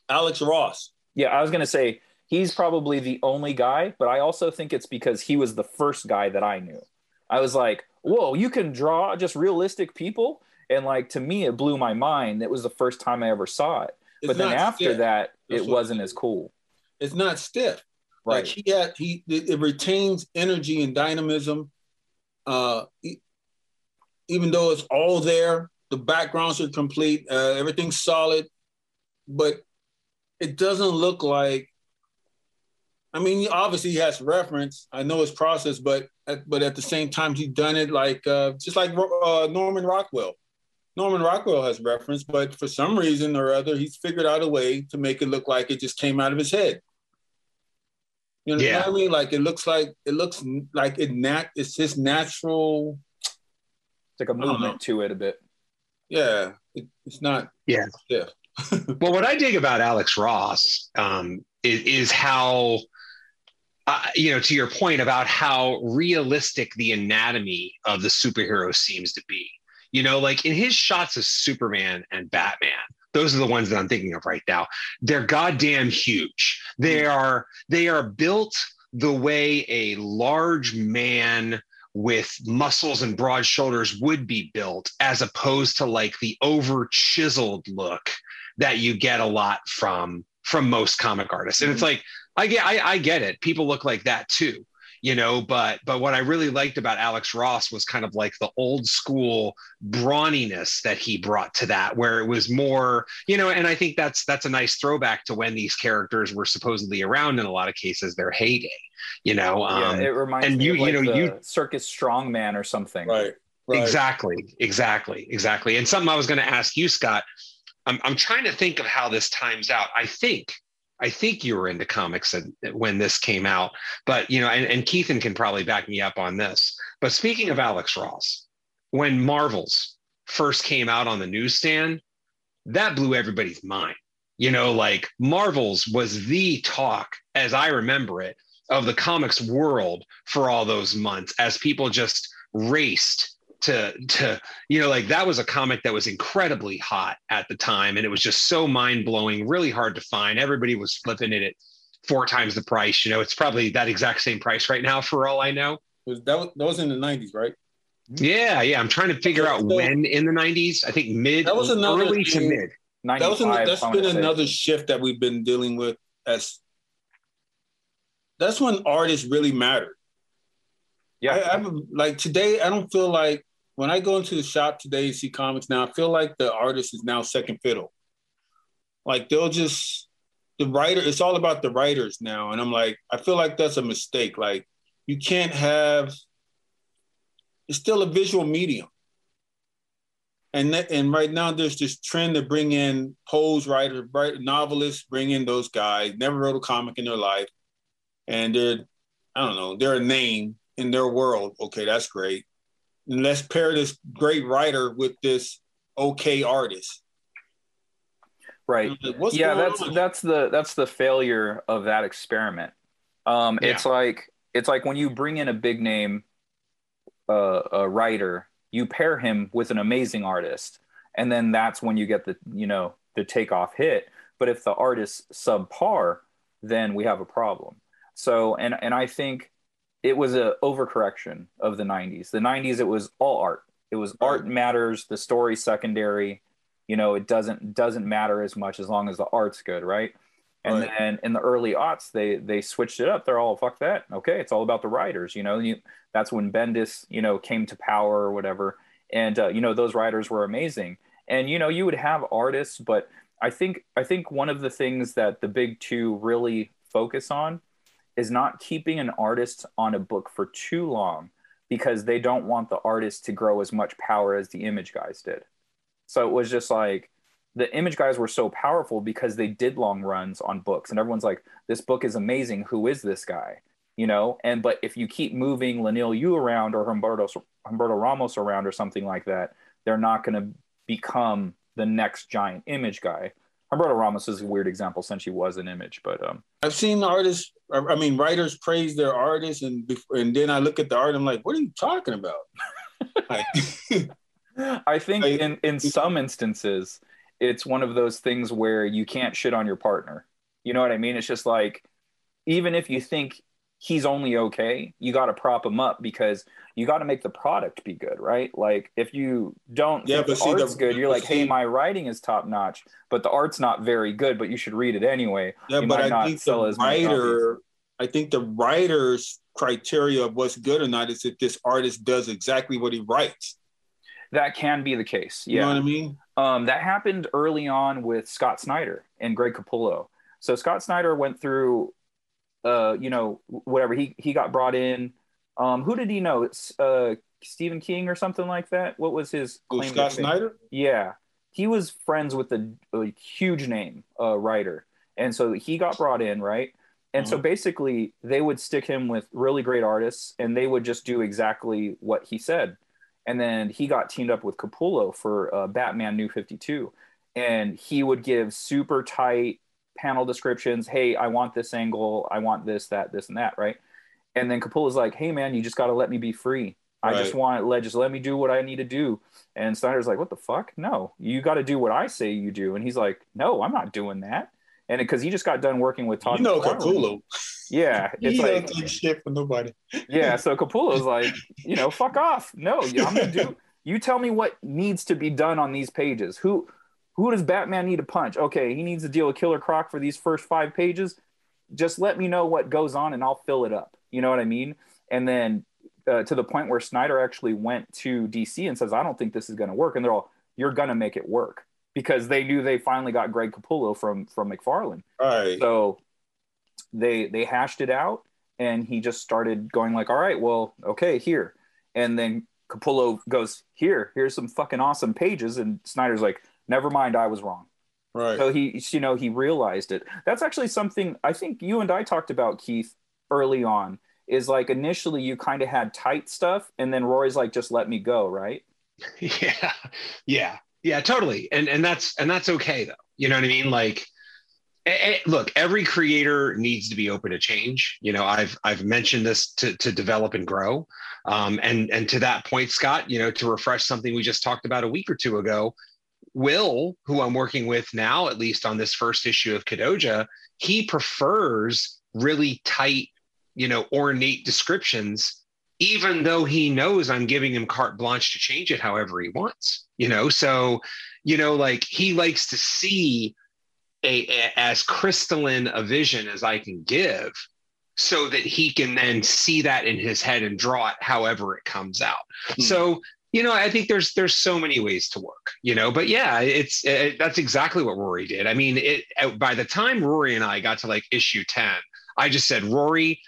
Alex ross. Yeah i was going to say he's probably the only guy but i also think it's because he was the first guy that i knew. I was like whoa, you can draw just realistic people. And like to me, it blew my mind. It was the first time I ever saw it. It's but then after stiff. that, That's it wasn't as cool. It's not stiff. Right. Like he had he it retains energy and dynamism. Uh even though it's all there, the backgrounds are complete, uh, everything's solid, but it doesn't look like I mean, obviously he has reference. I know his process, but at, but at the same time, he's done it like uh, just like uh, Norman Rockwell. Norman Rockwell has reference, but for some reason or other, he's figured out a way to make it look like it just came out of his head. You know yeah. what I mean? Like it looks like it looks like it nat. It's just natural. It's like a movement to it a bit. Yeah, it, it's not. Yeah. Yeah. well, what I dig about Alex Ross um, is, is how uh, you know, to your point about how realistic the anatomy of the superhero seems to be. You know, like in his shots of Superman and Batman, those are the ones that I'm thinking of right now. They're goddamn huge. They mm. are they are built the way a large man with muscles and broad shoulders would be built, as opposed to like the over chiseled look that you get a lot from from most comic artists. And it's mm-hmm. like I get I, I get it. People look like that too, you know but but what i really liked about alex ross was kind of like the old school brawniness that he brought to that where it was more you know and i think that's that's a nice throwback to when these characters were supposedly around in a lot of cases their heyday you know um, yeah, it reminds and me you, of like you know you circus strongman or something. Right, right. Exactly exactly exactly. And something i was going to ask you scott I'm, I'm trying to think of how this times out. I think I think you were into comics when this came out, but you know, and, and Keithan can probably back me up on this. But speaking of Alex Ross, when Marvels first came out on the newsstand, that blew everybody's mind. You know, like Marvels was the talk, as I remember it, of the comics world for all those months as people just raced to to you know like that was a comic that was incredibly hot at the time and it was just so mind-blowing really hard to find. Everybody was flipping it at four times the price you know it's probably that exact same price right now for all i know. Was that, was, that was in the 90s right? Yeah yeah i'm trying to figure out when in the 90s i think mid that was another early thing, to mid. That was an, that's been another shift that we've been dealing with as that's when artists really mattered yeah. I, I'm like today i don't feel like when I go into the shop today to see comics now, I feel like the artist is now second fiddle. Like they'll just the writer, it's all about the writers now. And I'm like, I feel like that's a mistake. Like you can't have it's still a visual medium. And that, and right now there's this trend to bring in pose writers, write, novelists, bring in those guys, never wrote a comic in their life. And they're, I don't know, they're a name in their world. Okay, that's great and let's pair this great writer with this okay artist. Right. What's yeah, that's on? that's the that's the failure of that experiment. Um, yeah. It's like it's like when you bring in a big name uh, a writer, you pair him with an amazing artist, and then that's when you get the you know the takeoff hit. But if the artist subpar, then we have a problem. So and and I think it was a overcorrection of the 90s the 90s it was all art. It was art matters. The story secondary. You know it doesn't doesn't matter as much as long as the art's good right? And right. then in the early aughts they they switched it up. They're all fuck that. Okay it's all about the writers you know? You, that's when bendis you know came to power or whatever. And uh, you know those writers were amazing. And you know you would have artists but i think i think one of the things that the big two really focus on is not keeping an artist on a book for too long because they don't want the artist to grow as much power as the image guys did. So it was just like the image guys were so powerful because they did long runs on books and everyone's like this book is amazing. Who is this guy? You know? And but if you keep moving Leinil Yu around or Humberto, Humberto Ramos around or something like that they're not going to become the next giant image guy Humberto Ramos is a weird example since he was an image, but um, I've seen artists, I mean, writers praise their artists, and and then I look at the art, I'm like, what are you talking about? like, I think like, in in some instances, it's one of those things where you can't shit on your partner. You know what I mean? It's just like, even if you think he's only okay, you got to prop him up because you got to make the product be good, right? Like if you don't yeah, but the see, art's the, good, you're like, see, hey, my writing is top notch, but the art's not very good, but you should read it anyway. Yeah, you but I think the writer, I think the writer's criteria of what's good or not is if this artist does exactly what he writes. That can be the case. Yeah. You know what I mean? Um, that happened early on with Scott Snyder and Greg Capullo. So Scott Snyder went through, uh, you know, whatever he he got brought in um, who did he know? It's uh, Stephen King or something like that. What was his claim? Scott Snyder. Yeah, he was friends with a, a huge name uh, writer, and so he got brought in, right? And mm-hmm. so basically, they would stick him with really great artists, and they would just do exactly what he said. And then he got teamed up with Capullo for uh, Batman New Fifty Two, and he would give super tight panel descriptions. Hey, I want this angle. I want this, that, this, and that. Right and then Capullo's like, "Hey man, you just got to let me be free. I right. just want let just let me do what I need to do." And Snyder's like, "What the fuck? No, you got to do what I say you do." And he's like, "No, I'm not doing that." And because he just got done working with Todd, you know Capullo. Yeah, it's he like don't shit for nobody. yeah, so Capullo's like, you know, fuck off. No, I'm gonna do. You tell me what needs to be done on these pages. Who who does Batman need to punch? Okay, he needs to deal with Killer Croc for these first five pages. Just let me know what goes on, and I'll fill it up. You know what I mean? and then uh, to the point where Snyder actually went to DC and says, "I don't think this is going to work," and they're all, "You're going to make it work," because they knew they finally got Greg Capullo from from McFarlane. Right. So they they hashed it out, and he just started going like, "All right, well, okay, here," and then Capullo goes, "Here, here's some fucking awesome pages," and Snyder's like, "Never mind, I was wrong." Right. So he, you know, he realized it. That's actually something I think you and I talked about, Keith, early on. Is like initially you kind of had tight stuff, and then Rory's like, "Just let me go," right? Yeah, yeah, yeah, totally. And and that's and that's okay though. You know what I mean? Like, look, every creator needs to be open to change. You know, I've I've mentioned this to to develop and grow. Um, and and to that point, Scott, you know, to refresh something we just talked about a week or two ago, Will, who I'm working with now, at least on this first issue of Kadoja, he prefers really tight, you know, ornate descriptions, even though he knows I'm giving him carte blanche to change it however he wants, you know. So, you know, like he likes to see a, a as crystalline a vision as I can give so that he can then see that in his head and draw it however it comes out. Hmm. So you know, I think there's there's so many ways to work, you know. But yeah, it's it, that's exactly what Rory did. I mean, it by the time Rory and I got to like issue ten, I just said, Rory,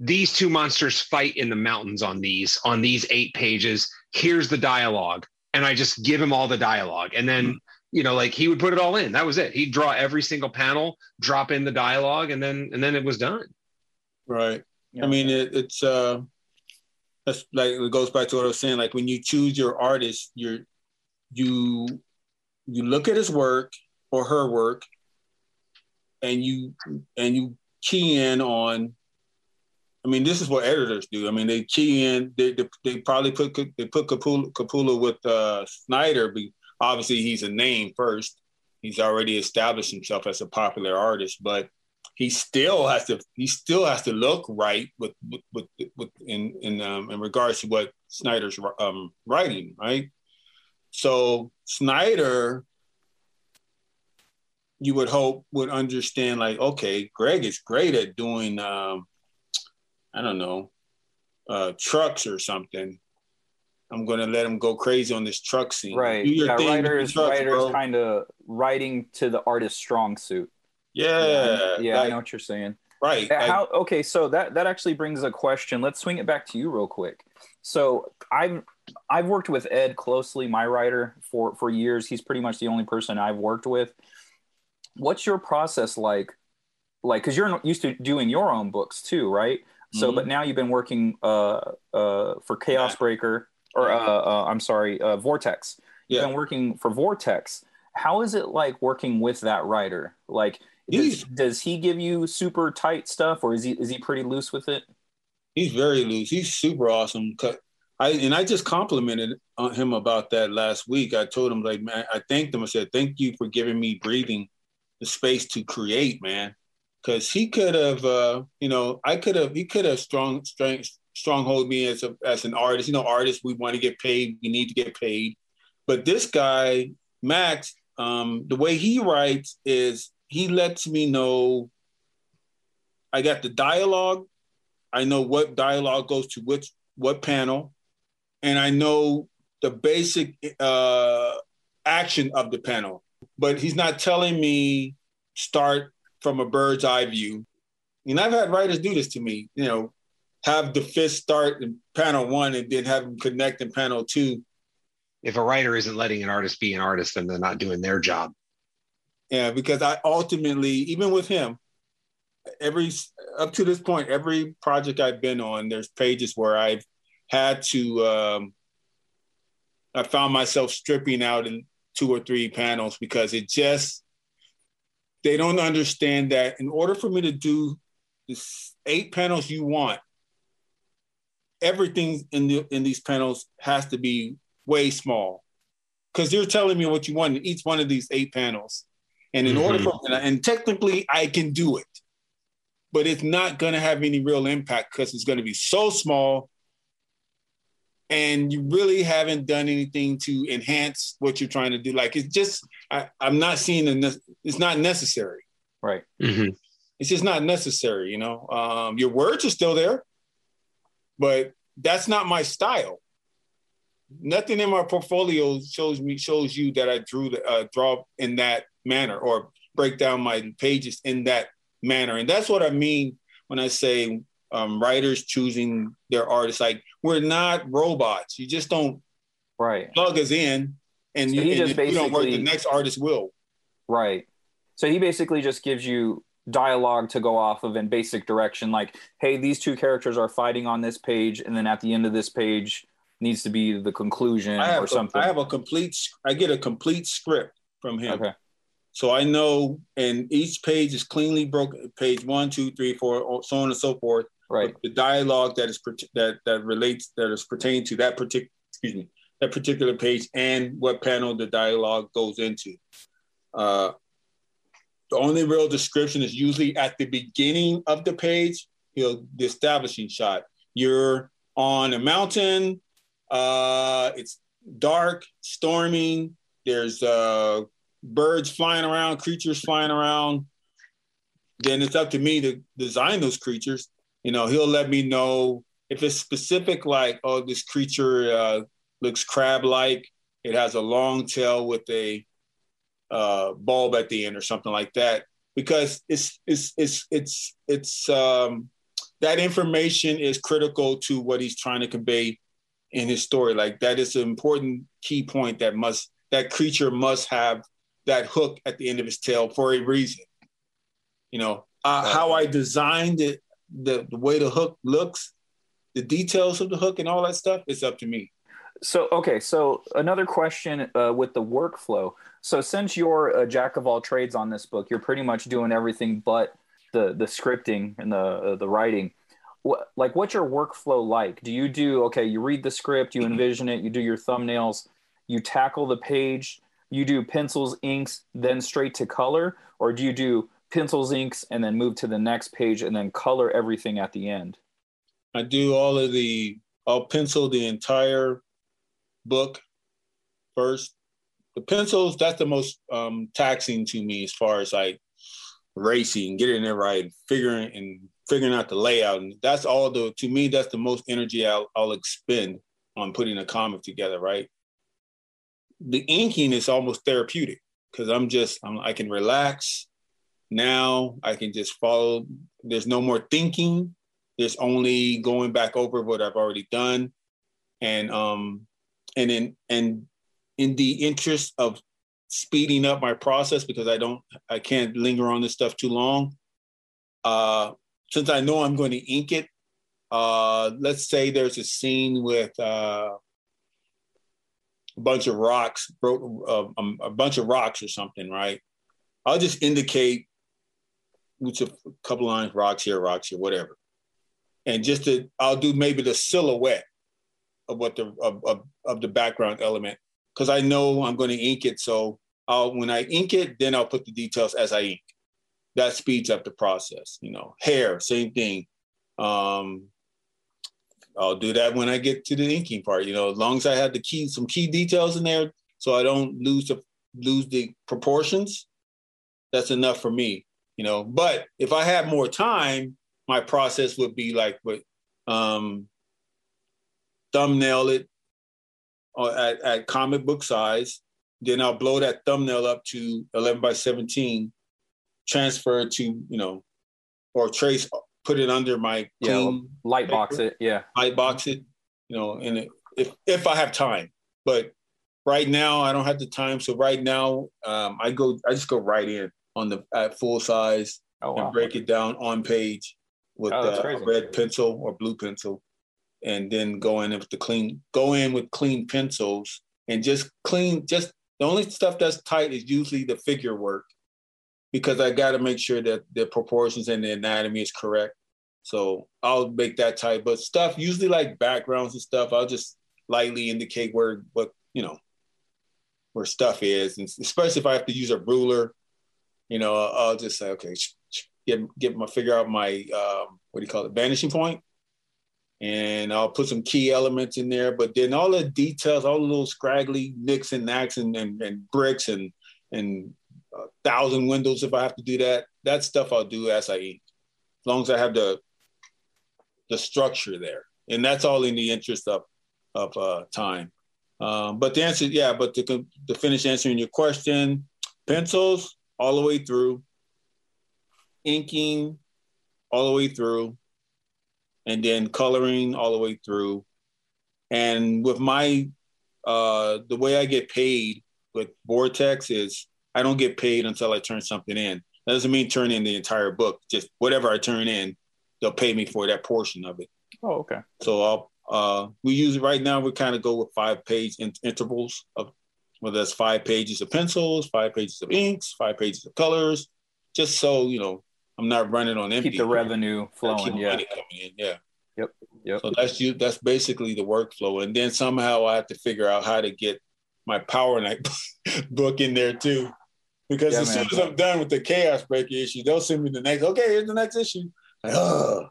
these two monsters fight in the mountains on these on these eight pages. Here's the dialogue, and I just give him all the dialogue, and then. Mm-hmm. You know, like he would put it all in. That was it. He'd draw every single panel, drop in the dialogue, and then and then it was done. Right. Yeah. I mean, it, it's uh, that's like it goes back to what I was saying. Like when you choose your artist, you're you you look at his work or her work, and you and you key in on. I mean, this is what editors do. I mean, they key in. They, they, they probably put they put Capullo, Capullo with uh, Snyder. But obviously, he's a name first. He's already established himself as a popular artist, but he still has to he still has to look right with with with, with in in um, in regards to what Snyder's um, writing, right? So Snyder, you would hope would understand like, okay, Greg is great at doing, um, I don't know, uh, trucks or something. I'm going to let him go crazy on this truck scene. Right. yeah, writers, writers kind of writing to the artist's strong suit. Yeah. Yeah, like, I know what you're saying. Right. How okay, so that that actually brings a question. Let's swing it back to you real quick. So I've I've worked with Ed closely, my writer, for for years. He's pretty much the only person I've worked with. What's your process like? Like, because you're used to doing your own books too, right? So, mm-hmm. but now you've been working uh, uh, for Chaos yeah. Breaker, or uh, uh, I'm sorry, uh, Vortex. You've yeah. been working for Vortex. How is it like working with that writer? Like, does, does, he give you super tight stuff, or is he is he pretty loose with it? He's very loose. He's super awesome. I and I just complimented uh, him about that last week. I told him like, man, I thanked him. I said, thank you for giving me breathing the space to create, man. Because he could have, uh, you know, I could have, he could have strong, strength stronghold me as a as an artist. You know, artists, we want to get paid. We need to get paid. But this guy, Max, um, the way he writes is he lets me know I got the dialogue. I know what dialogue goes to which what panel, and I know the basic uh, action of the panel. But he's not telling me start from a bird's eye view. And I've had writers do this to me. You know, have the fist start in panel one and then have them connect in panel two. If a writer isn't letting an artist be an artist, then they're not doing their job. Yeah, because I ultimately, even with him, every up to this point, every project I've been on, there's pages where I've had to. Um, I found myself stripping out in two or three panels because it just they don't understand that in order for me to do this eight panels you want, everything in the in these panels has to be way small because you're telling me what you want in each one of these eight panels and in mm-hmm. order for and technically I can do it, but it's not going to have any real impact because it's going to be so small, and you really haven't done anything to enhance what you're trying to do. Like it's just I, am not seeing the it's not necessary. Right. Mm-hmm. It's just not necessary. You know, um, your words are still there. but that's not my style. Nothing in my portfolio shows me shows you that I drew the uh, draw in that manner or break down my pages in that manner, and that's what I mean when I say um, writers choosing their artists. Like we're not robots. You just don't right plug us in, and, so you, and if you don't work, the next artist will. Right. So he basically just gives you dialogue to go off of in basic direction like hey these two characters are fighting on this page and then at the end of this page needs to be the conclusion or something a, i have a complete i get a complete script from him okay so i know and each page is cleanly broken page one two three four so on and so forth. Right. The dialogue that is that that relates that is pertaining to that particular excuse me that particular page and what panel the dialogue goes into. Uh the only real description is usually at the beginning of the page, you know, the establishing shot. You're on a mountain, uh, it's dark, storming, there's uh, birds flying around, creatures flying around. Then it's up to me to design those creatures. You know, he'll let me know if it's specific, like, oh, this creature uh, looks crab like, it has a long tail with a uh, bulb at the end or something like that because it's it's it's it's it's um, that information is critical to what he's trying to convey in his story. Like that is an important key point that must that creature must have that hook at the end of his tail for a reason. You know uh, how I designed it, the the way the hook looks, the details of the hook and all that stuff. It's up to me. So okay, so another question uh, with the workflow. So since you're a jack of all trades on this book, you're pretty much doing everything but the the scripting and the uh, the writing. What like what's your workflow like? Do you do okay? You read the script, you envision it, you do your thumbnails, you tackle the page, you do pencils, inks, then straight to color, or do you do pencils, inks, and then move to the next page and then color everything at the end? I do all of the. I'll pencil the entire book first. The pencils, that's the most um, taxing to me as far as like racing, getting it right, figuring and figuring out the layout. And that's all the, to me, that's the most energy I'll, I'll expend on putting a comic together, right? The inking is almost therapeutic because I'm just, I'm, I can relax. Now I can just follow. There's no more thinking. There's only going back over what I've already done. And um, and in and in the interest of speeding up my process because I don't I can't linger on this stuff too long. Uh, since I know I'm going to ink it, uh, let's say there's a scene with uh, a bunch of rocks, uh, um, a bunch of rocks or something, right? I'll just indicate which a couple lines, rocks here, rocks here, whatever, and just to I'll do maybe the silhouette of what the of, of, of the background element because I know I'm going to ink it. So I'll when I ink it, then I'll put the details as I ink. That speeds up the process. You know, hair, same thing. Um, I'll do that when I get to the inking part. You know, as long as I have the key, some key details in there, so I don't lose the lose the proportions. That's enough for me. You know, but if I had more time, my process would be like what um, thumbnail it uh, at, at comic book size. Then I'll blow that thumbnail up to 11 by 17, transfer it to, you know, or trace, put it under my yeah, light paper, box it. Yeah. Light box it, you know, and if, if I have time, but right now I don't have the time. So right now um, I go, I just go right in on the at full size oh, wow. and break it down on page with oh, uh, a red pencil or blue pencil and then go in with the clean, go in with clean pencils and just clean. Just the only stuff that's tight is usually the figure work because I got to make sure that the proportions and the anatomy is correct. So I'll make that tight. But stuff usually like backgrounds and stuff, I'll just lightly indicate where what you know where stuff is, and especially if I have to use a ruler, you know, I'll just say okay, get get my figure out my um, what do you call it, vanishing point, and I'll put some key elements in there. But then all the details, all the little scraggly nicks and knacks and, and, and bricks and and a thousand windows if I have to do that. That stuff I'll do as I eat, as long as I have the the structure there. and that's all in the interest of of uh, time. Um, but the answer, yeah, but to to finish answering your question, pencils all the way through, inking all the way through, and then coloring all the way through. And with my uh, the way I get paid with Vortex is I don't get paid until I turn something in. That doesn't mean turn in the entire book. Just whatever I turn in, they'll pay me for that portion of it. Oh, okay. So I'll uh, we use right now. We kind of go with five page in- intervals of whether that's five pages of pencils, five pages of inks, five pages of colors, just so you know I'm not running on empty. Keep the revenue flowing. Yeah. Yeah. Yep. Yep. So that's you. That's basically the workflow, and then somehow I have to figure out how to get my Power Night book in there too, because yeah, as man. soon as I'm done with the Chaos Breaker issue, they'll send me the next. Okay, here's the next issue. Like,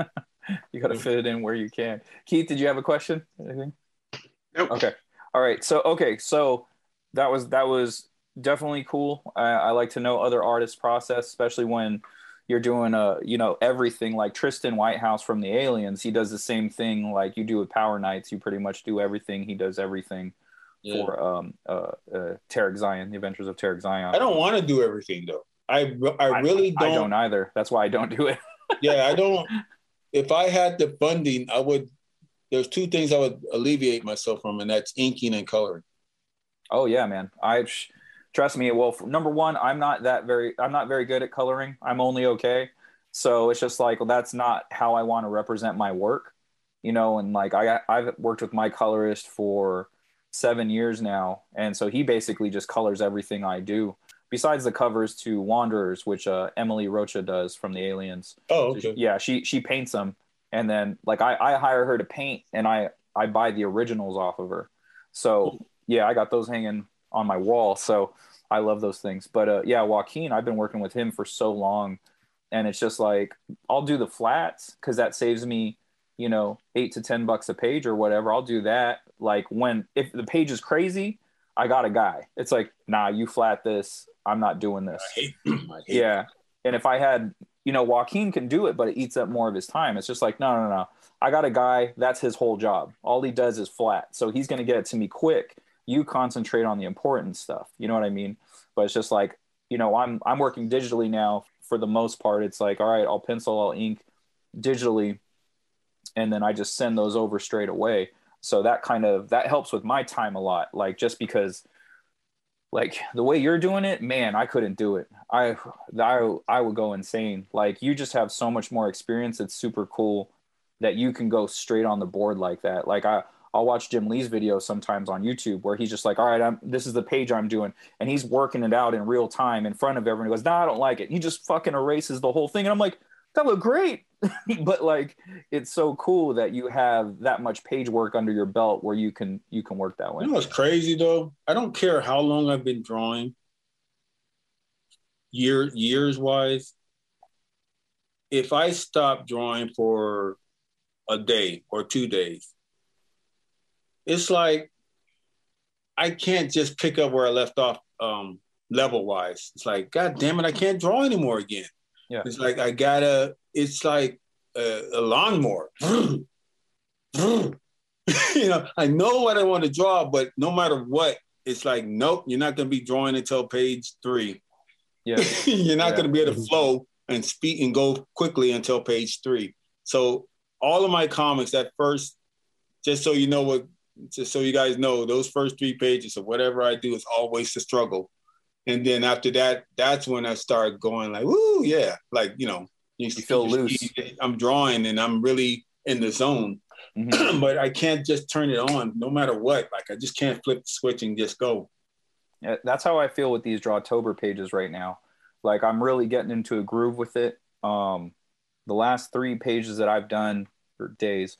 you got to fit it in where you can. Keith, did you have a question? Anything? Nope. Okay. All right. So okay. So that was that was definitely cool. I, I like to know other artists' process, especially when you're doing a you know everything like Tristan Whitehouse from the Aliens. He does the same thing like you do with Power Knights. You pretty much do everything. He does everything yeah. for um uh, uh Tarek Zion, the Adventures of Tarek Zion. I don't want to do everything though. I I really I, don't. I don't either. That's why I don't do it. yeah, I don't. If I had the funding, I would. There's two things I would alleviate myself from, and that's inking and coloring. Oh yeah, man. I trust me. Well, number one, I'm not that very. I'm not very good at coloring. I'm only okay. So it's just like well, that's not how I want to represent my work, you know. And like I, I've worked with my colorist for seven years now, and so he basically just colors everything I do. Besides the covers to Wanderers, which uh, Emily Rocha does from the Aliens. Oh, okay. So she, yeah, she she paints them, and then like I, I hire her to paint, and I I buy the originals off of her. So yeah, I got those hanging on my wall. So I love those things. But uh, yeah, Joaquin, I've been working with him for so long, and it's just like I'll do the flats because that saves me, you know, eight to ten bucks a page or whatever. I'll do that. Like when if the page is crazy, I got a guy. It's like, nah, you flat this. I'm not doing this. I hate, I hate yeah. And if I had, you know, Joaquin can do it, but it eats up more of his time. It's just like, no, no, no. I got a guy. That's his whole job. All he does is flat. So he's going to get it to me quick you concentrate on the important stuff you know what i mean but it's just like you know i'm i'm working digitally now for the most part it's like all right i'll pencil i'll ink digitally and then i just send those over straight away so that kind of that helps with my time a lot like just because like the way you're doing it man i couldn't do it i i, I would go insane like you just have so much more experience it's super cool that you can go straight on the board like that like i I'll watch Jim Lee's video sometimes on YouTube where he's just like, all right, I'm, this is the page I'm doing. And he's working it out in real time in front of everyone. He goes, no, nah, I don't like it. He just fucking erases the whole thing. And I'm like, that looked great. but like, it's so cool that you have that much page work under your belt where you can, you can work that way. You know what's crazy though? I don't care how long I've been drawing year, years wise. If I stop drawing for a day or two days, it's like I can't just pick up where I left off um, level wise. It's like, God damn it, I can't draw anymore again. Yeah. It's like I gotta, it's like a, a lawnmower. you know, I know what I want to draw, but no matter what, it's like, nope, you're not gonna be drawing until page three. Yeah. you're not yeah. gonna be able to flow and speak and go quickly until page three. So all of my comics, that first, just so you know what just so you guys know, those first three pages of whatever I do is always a struggle. And then after that, that's when I start going like, "Woo, yeah!" Like you know, you, you feel loose. I'm drawing and I'm really in the zone, mm-hmm. but I can't just turn it on no matter what. Like I just can't flip the switch and just go. Yeah, that's how I feel with these Drawtober pages right now. Like I'm really getting into a groove with it. Um, the last three pages that I've done or days,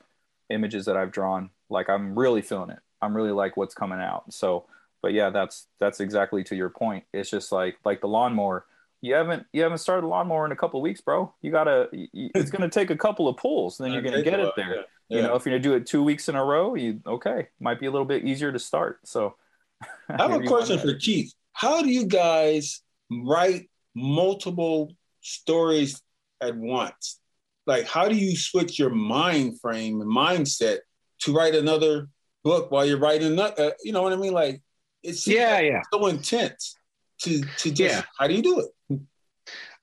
images that I've drawn, like I'm really feeling it. I'm really like what's coming out. So, but yeah, that's that's exactly to your point. It's just like like the lawnmower. You haven't you haven't started a lawnmower in a couple weeks, bro. You gotta. You, it's gonna take a couple of pulls, and then you're gonna get it there. Yeah. Yeah. You know, if you're gonna do it two weeks in a row, you okay, might be a little bit easier to start. So, I have a question for Keith. How do you guys write multiple stories at once? like how do you switch your mind frame and mindset to write another book while you're writing uh, you know what I mean? Like it's yeah, yeah, so intense to to just yeah. how do you do it?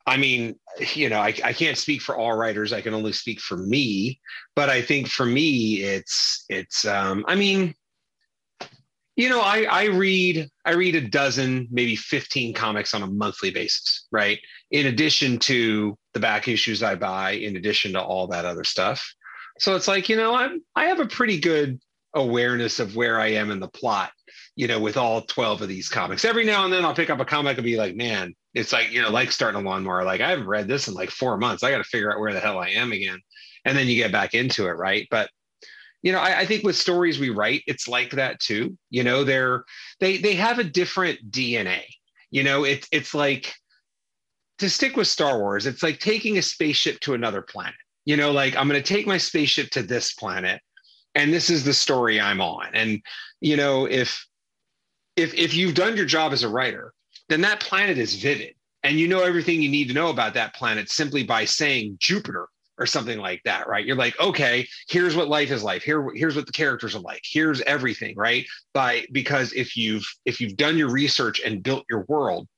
I mean, you know, I, I can't speak for all writers. I can only speak for me. But I think for me, it's it's. Um, I mean, you know, I I read I read a dozen, maybe fifteen comics on a monthly basis, right? In addition to the back issues I buy, in addition to all that other stuff. So it's like you know, I'm I have a pretty good awareness of where I am in the plot you know, with all 12 of these comics. Every now and then I'll pick up a comic and be like, man, it's like, you know, like starting a lawnmower. Like I haven't read this in like four months. I got to figure out where the hell I am again. And then you get back into it. Right. But, you know, I, I think with stories we write, it's like that too. You know, they're, they, they have a different DNA. You know, it's, it's like, to stick with Star Wars, it's like taking a spaceship to another planet. You know, like I'm going to take my spaceship to this planet and this is the story I'm on. And, you know, if if if you've done your job as a writer, then that planet is vivid and you know everything you need to know about that planet simply by saying Jupiter or something like that, right? You're like, okay, here's what life is like. Here, here's what the characters are like. Here's everything, right? By because if you've if you've done your research and built your world,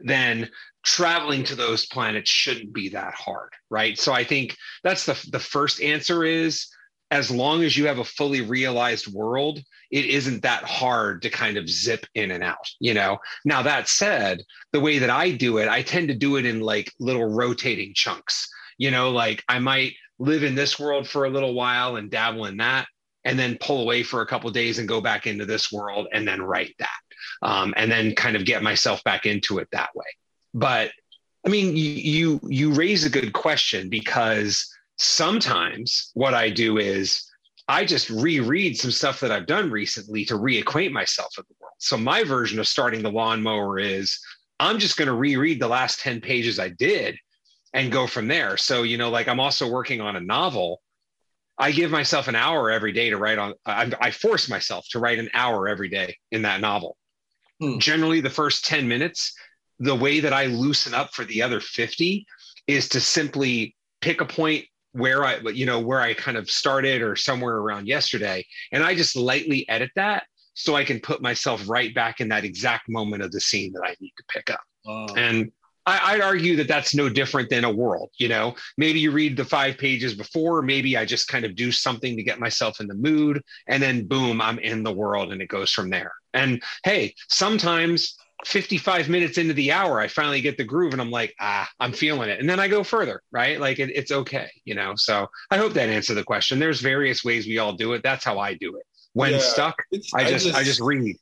then traveling to those planets shouldn't be that hard, right? So I think that's the the first answer is as long as you have a fully realized world, it isn't that hard to kind of zip in and out, you know. Now that said, the way that I do it, I tend to do it in like little rotating chunks. You know, like I might live in this world for a little while and dabble in that and then pull away for a couple days and go back into this world and then write that. Um, and then kind of get myself back into it that way. But I mean, you you, you raise a good question because sometimes what I do is I just reread some stuff that I've done recently to reacquaint myself with the world. So my version of starting the lawnmower is I'm just going to reread the last 10 pages I did and go from there. So, you know, like I'm also working on a novel. I give myself an hour every day to write on, I, I force myself to write an hour every day in that novel. Hmm. Generally, the first 10 minutes, the way that I loosen up for the other 50 is to simply pick a point where I, you know, where I kind of started or somewhere around yesterday. And I just lightly edit that so I can put myself right back in that exact moment of the scene that I need to pick up. Oh. And I, would argue that that's no different than a world. You know, maybe you read the five pages before, maybe I just kind of do something to get myself in the mood, and then boom, I'm in the world, and it goes from there. And hey, sometimes 55 minutes into the hour, I finally get the groove and I'm like, ah, I'm feeling it. And then I go further, right? Like it, it's okay, you know? So I hope that answered the question. There's various ways we all do it. That's how I do it. When yeah, stuck, I just, I just, I just read.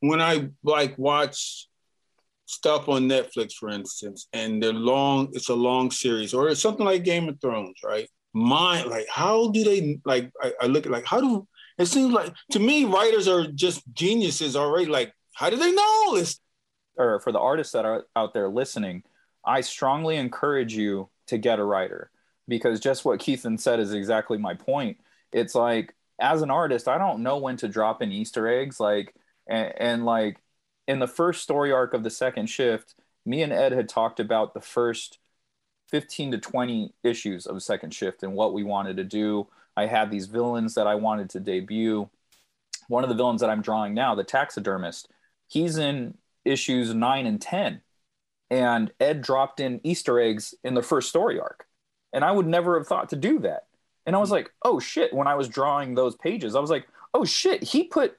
When I like watch stuff on Netflix, for instance, and they're long, it's a long series or it's something like Game of Thrones, right? Mine, like, how do they, like, I, I look at like, how do, it seems like to me, writers are just geniuses already. Like, how do they know this? Or for the artists that are out there listening, I strongly encourage you to get a writer because just what Keithan said is exactly my point. It's like as an artist, I don't know when to drop in Easter eggs. Like and, and like in the first story arc of the second shift, me and Ed had talked about the first 15 to 20 issues of second shift and what we wanted to do. I had these villains that I wanted to debut. One of the villains that I'm drawing now, the taxidermist, he's in issues nine and 10. And Ed dropped in Easter eggs in the first story arc. And I would never have thought to do that. And I was like, oh shit, when I was drawing those pages, I was like, oh shit, he put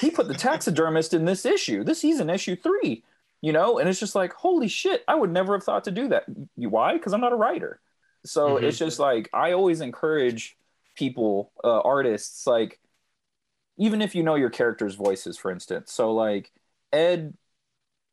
he put the taxidermist in this issue. This he's in issue three, you know, and it's just like, holy shit, I would never have thought to do that. Why? Because I'm not a writer. So mm-hmm. it's just like I always encourage people, uh, artists, like even if you know your character's voices, for instance. So like Ed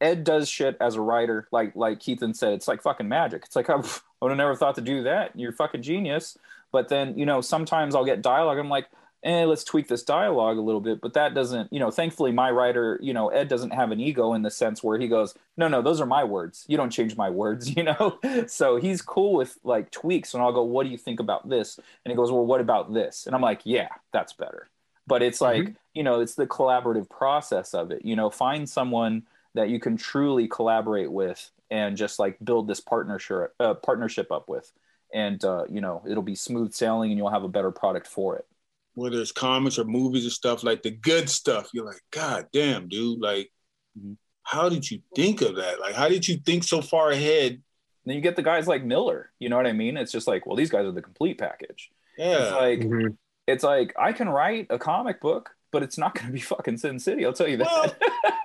Ed does shit as a writer, like like Keithan said, it's like fucking magic. It's like I would have never thought to do that. You're fucking genius. But then you know sometimes I'll get dialogue. I'm like, eh, let's tweak this dialogue a little bit. But that doesn't, you know, thankfully my writer, you know, Ed doesn't have an ego in the sense where he goes, no, no, those are my words. You don't change my words, you know. so he's cool with like tweaks, and I'll go, what do you think about this? And he goes, well, what about this? And I'm like, yeah, that's better but it's like mm-hmm. you know it's the collaborative process of it you know find someone that you can truly collaborate with and just like build this partnership uh, partnership up with. And uh, you know it'll be smooth sailing and you'll have a better product for it. Whether it's comics or movies or stuff like the good stuff you're like god damn dude like mm-hmm. how did you think of that? Like how did you think so far ahead? Then you get the guys like miller you know what i mean? It's just like well these guys are the complete package. Yeah. it's like mm-hmm. It's like i can write a comic book but it's not going to be fucking Sin City. I'll tell you that.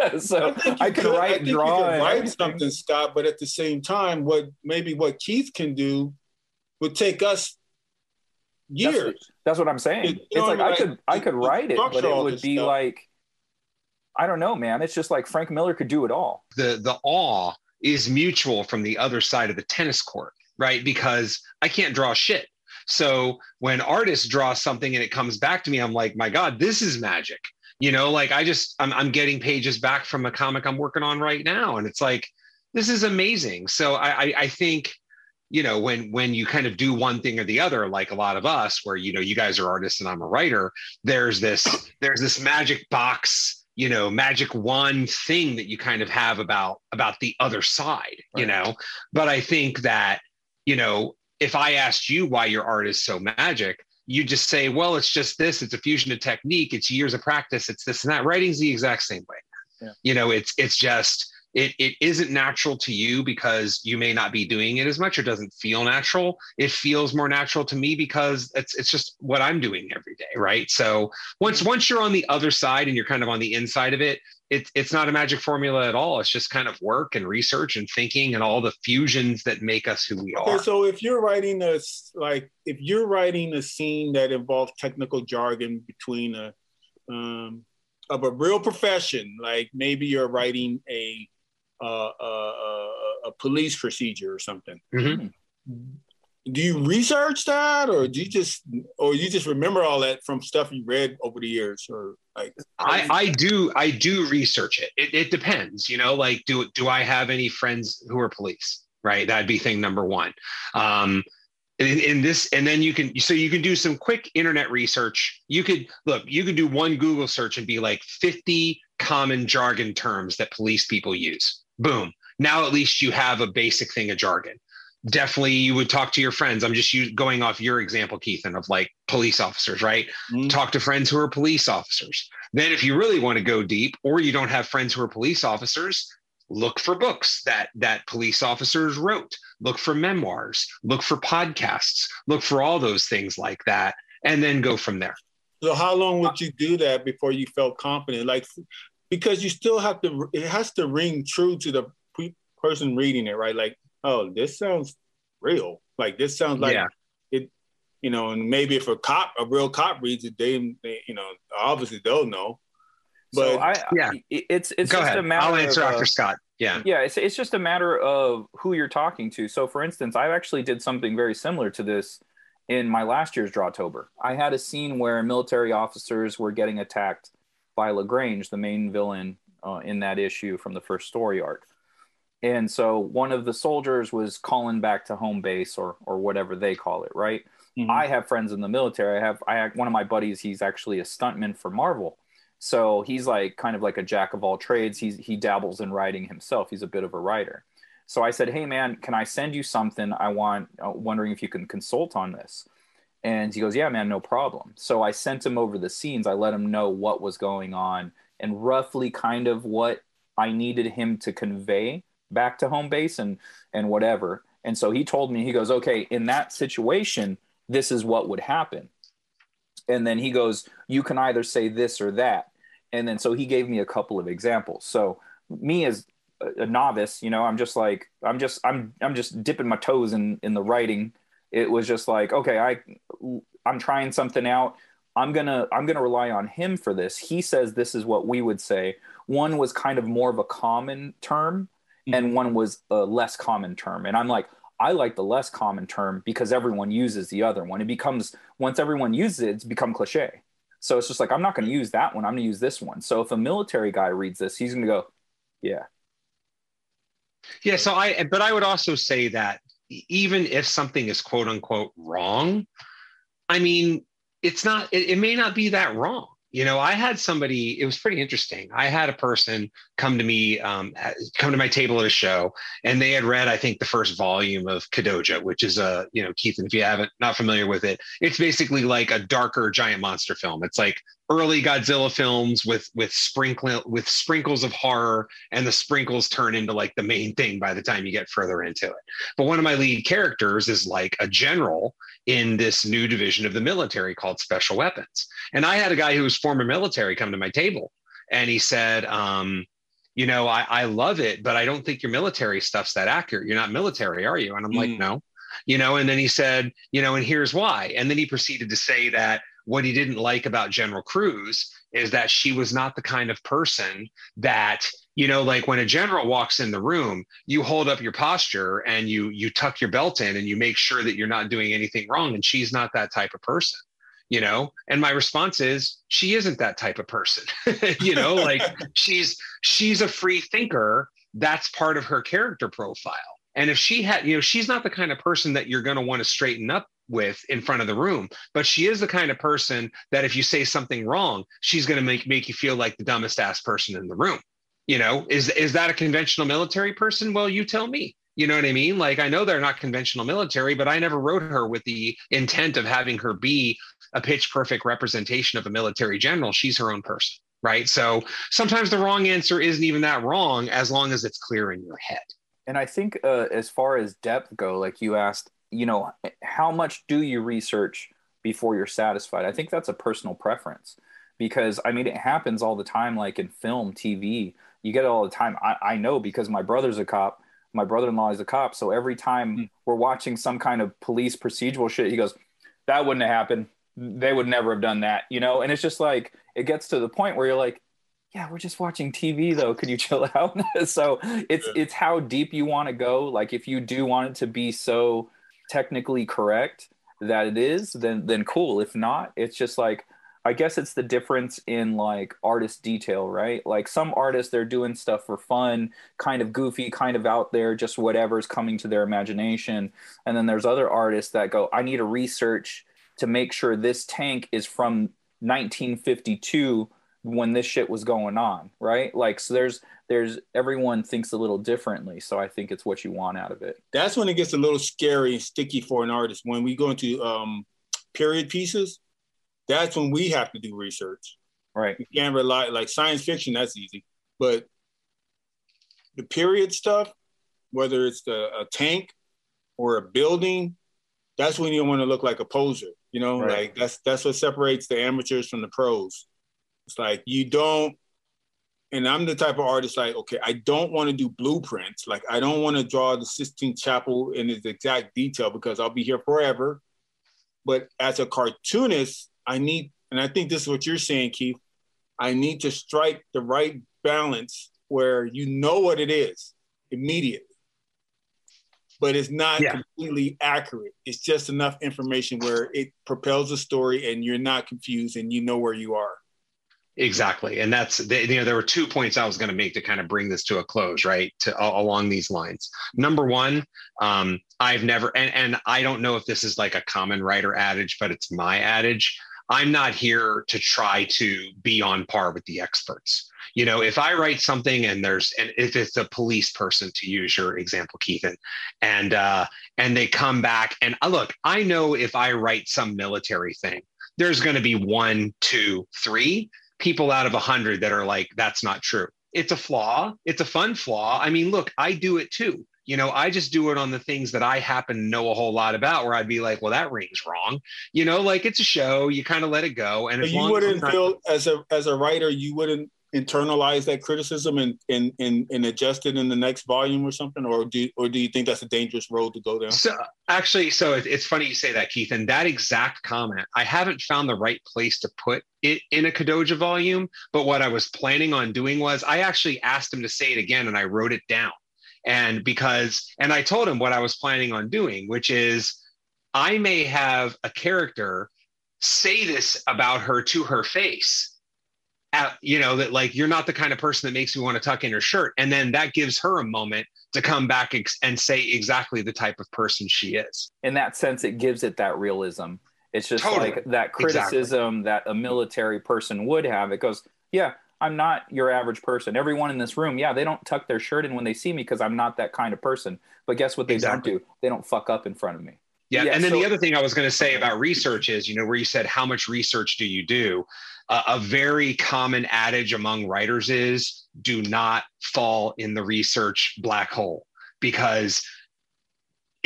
Well, so I, I can could, write, I draw, write something, Scott. But at the same time, what maybe what Keith can do would take us years. That's what, that's what I'm saying. It, it's like I. I could I could write it, but it would be stuff. like I don't know, man. It's just like Frank Miller could do it all. The the awe is mutual from the other side of the tennis court, right? Because I can't draw shit. So when artists draw something and it comes back to me, I'm like, my God, this is magic. You know, like I just I'm, I'm getting pages back from a comic I'm working on right now, and it's like this is amazing. So I, I, I think you know when when you kind of do one thing or the other like a lot of us where you know you guys are artists and i'm a writer there's this there's this magic box you know magic wand thing that you kind of have about about the other side right. you know but i think that you know if I asked you why your art is so magic, you just say, well, it's just this, it's a fusion of technique, it's years of practice, it's this and that. Writing's the exact same way. Yeah. You know, it's it's just it it isn't natural to you because you may not be doing it as much or doesn't feel natural. It feels more natural to me because it's it's just what I'm doing every day, right? So once once you're on the other side and you're kind of on the inside of it, it's it's not a magic formula at all. It's just kind of work and research and thinking and all the fusions that make us who we are. Okay, so if you're writing a like if you're writing a scene that involves technical jargon between a um, of a real profession, like maybe you're writing a uh, a, a, police procedure or something. Mm-hmm do you research that or do you just or you just remember all that from stuff you read over the years or like I, I do I do research it. it it depends you know like do do I have any friends who are police right? That'd be thing number one. Um in, in this and then you can so you can do some quick internet research. You could look you could do one google search and be like 50 common jargon terms that police people use. Boom. Now at least you have a basic thing of jargon definitely you would talk to your friends. I'm just going off your example, Keithan, of like police officers, right? Mm-hmm. Talk to friends who are police officers. Then, if you really want to go deep, or you don't have friends who are police officers, look for books that that police officers wrote. Look for memoirs. Look for podcasts. Look for all those things like that, and then go from there. So, how long would you do that before you felt confident? Like, because you still have to, it has to ring true to the person reading it, right? Like oh, this sounds real. Like this sounds like yeah. it, you know, and maybe if a cop, a real cop reads it, they, they you know, obviously they'll know. But so I, yeah, it's it's Go just ahead. a matter. I'll answer of, after uh, Scott. Yeah, yeah, it's it's just a matter of who you're talking to. So, for instance, I actually did something very similar to this in my last year's Drawtober. I had a scene where military officers were getting attacked by Lagrange, the main villain uh, in that issue from the first story arc and so one of the soldiers was calling back to home base or or whatever they call it right? Mm-hmm. i have friends in the military. I have i have one of my buddies he's actually a stuntman for marvel. So he's like kind of like a jack of all trades. He's he dabbles in writing himself. He's a bit of a writer. So i said hey man can i send you something? I want uh, wondering if you can consult on this. And he goes yeah man no problem. So i sent him over the scenes. I let him know what was going on and roughly kind of what i needed him to convey back to home base and and whatever. And so he told me, he goes, okay, in that situation, this is what would happen. And then he goes, you can either say this or that. And then so he gave me a couple of examples. So me as a novice, you know, I'm just like, I'm just, I'm, I'm just dipping my toes in in the writing. It was just like, okay, I, I'm trying something out. I'm gonna, I'm gonna rely on him for this. He says this is what we would say. One was kind of more of a common term, and one was a less common term. And I'm like, I like the less common term because everyone uses the other one. It becomes once everyone uses it, it's become cliche. So it's just like I'm not going to use that one. I'm going to use this one. So if a military guy reads this, he's going to go, yeah. Yeah, so I but I would also say that even if something is quote unquote wrong, I mean, it's not it, it may not be that wrong You know, I had somebody, it was pretty interesting. I had a person come to me, um, come to my table at a show, and they had read, I think, the first volume of Kadoja, which is a, you know, Keith, and if you haven't, not familiar with it, it's basically like a darker giant monster film. It's like early Godzilla films with with sprinkle with sprinkles of horror, and the sprinkles turn into like the main thing by the time you get further into it. But one of my lead characters is like a general in this new division of the military called Special Weapons, and I had a guy who was former military come to my table, and he said. Um, you know, I, I love it, but I don't think your military stuff's that accurate. You're not military, are you? And I'm mm. like, no, you know, and then he said, you know, and here's why. And then he proceeded to say that what he didn't like about General Cruz is that she was not the kind of person that you know like when a general walks in the room you hold up your posture and you you tuck your belt in and you make sure that you're not doing anything wrong and she's not that type of person you know? And my response is she isn't that type of person you know? Like she's she's a free thinker. That's part of her character profile. And if she had you know she's not the kind of person that you're going to want to straighten up with in front of the room but she is the kind of person that if you say something wrong she's going to make make you feel like the dumbest ass person in the room you know is is that a conventional military person? Well you tell me. You know what i mean? Like i know they're not conventional military but i never wrote her with the intent of having her be a pitch perfect representation of a military general. She's her own person right? So sometimes the wrong answer isn't even that wrong as long as it's clear in your head. And i think uh, as far as depth go like you asked you know, how much do you research before you're satisfied? I think that's a personal preference because I mean, it happens all the time, like in film, TV, you get it all the time. I, I know because my brother's a cop, my brother in law is a cop. So every time mm. we're watching some kind of police procedural shit, he goes, that wouldn't have happened. They would never have done that, you know? And it's just like, it gets to the point where you're like, yeah, we're just watching TV though. Could you chill out? so it's it's how deep you want to go. Like if you do want it to be so technically correct that it is, then then cool. If not, it's just like I guess it's the difference in like artist detail, right? Like some artists they're doing stuff for fun, kind of goofy, kind of out there, just whatever's coming to their imagination. And then there's other artists that go, I need to research to make sure this tank is from 1952 when this shit was going on, right? Like so there's there's everyone thinks a little differently. So I think it's what you want out of it. That's when it gets a little scary and sticky for an artist. When we go into um, period pieces, that's when we have to do research. Right. You can't rely like science fiction, that's easy. But the period stuff, whether it's the, a tank or a building, that's when you want to look like a poser. You know, right. like that's that's what separates the amateurs from the pros. It's like you don't and I'm the type of artist like, okay, I don't want to do blueprints. Like, I don't want to draw the Sistine Chapel in its exact detail because I'll be here forever. But as a cartoonist, I need, and I think this is what you're saying, Keith. I need to strike the right balance where you know what it is immediately, but it's not yeah. completely accurate. It's just enough information where it propels the story and you're not confused and you know where you are. Exactly, and that's you know there were two points I was going to make to kind of bring this to a close, right? To uh, along these lines. Number one, um, I've never, and and I don't know if this is like a common writer adage, but it's my adage. I'm not here to try to be on par with the experts. You know, if I write something and there's, and if it's a police person, to use your example, Keithan, and uh, and they come back and uh, look, I know if I write some military thing, there's going to be one, two, three people out of a hundred that are like, that's not true. It's a flaw. It's a fun flaw. I mean, look, I do it too. You know, I just do it on the things that I happen to know a whole lot about where I'd be like, well, that rings wrong. You know, like it's a show, you kind of let it go. And you wouldn't as feel as a as a writer, you wouldn't internalize that criticism and, and and and adjust it in the next volume or something or do or do you think that's a dangerous road to go down so actually so it's funny you say that Keithan that exact comment i haven't found the right place to put it in a kadoja volume but what i was planning on doing was i actually asked him to say it again and i wrote it down and because and i told him what i was planning on doing which is i may have a character say this about her to her face at, you know that like you're not the kind of person that makes me want to tuck in her shirt and then that gives her a moment to come back ex- and say exactly the type of person she is in that sense it gives it that realism It's just Totally. like that criticism that a military person would have. It goes, yeah, I'm not your average person. Everyone in this room, yeah, they don't tuck their shirt in when they see me because I'm not that kind of person. But guess what they Exactly. don't do? They don't fuck up in front of me. Yeah, Yeah, and then so- the other thing I was going to say about research is, you know, where you said how much research do you do? Uh, a very common adage among writers is do not fall in the research black hole because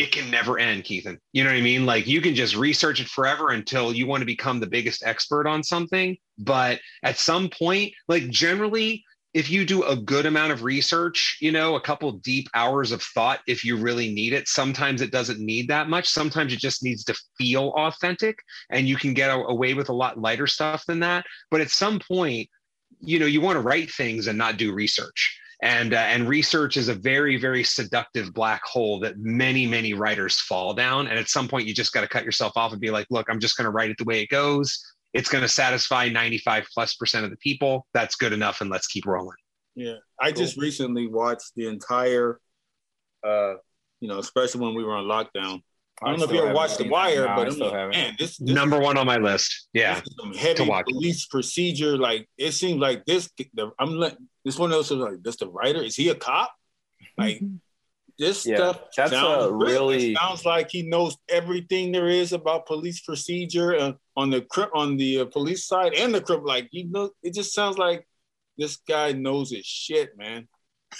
it can never end, Keithan. You know what I mean? Like you can just research it forever until you want to become the biggest expert on something, but at some point, like generally if you do a good amount of research, you know, a couple deep hours of thought, if you really need it, sometimes it doesn't need that much. Sometimes it just needs to feel authentic and you can get away with a lot lighter stuff than that. But at some point, you know, you want to write things and not do research. And, uh, and research is a very, very seductive black hole that many, many writers fall down. And at some point, you just got to cut yourself off and be like, look, I'm just going to write it the way it goes. It's going to satisfy 95 plus percent of the people. That's good enough. And let's keep rolling. Yeah, I just recently watched the entire, uh, you know, especially when we were on lockdown. I don't know if you ever watched The. Wire, No, but I'm still like, haven't. man, this, this Number one on my list. Yeah. This is some heavy to watch. police procedure. Like it seems like this. The, I'm like this one of those like this. The writer is he a cop? Like this Yeah, stuff that's sounds a real. It really- sounds like he knows everything there is about police procedure uh, on the cri- on the uh, police side and the crime. Like you know, it just sounds like this guy knows his shit, man.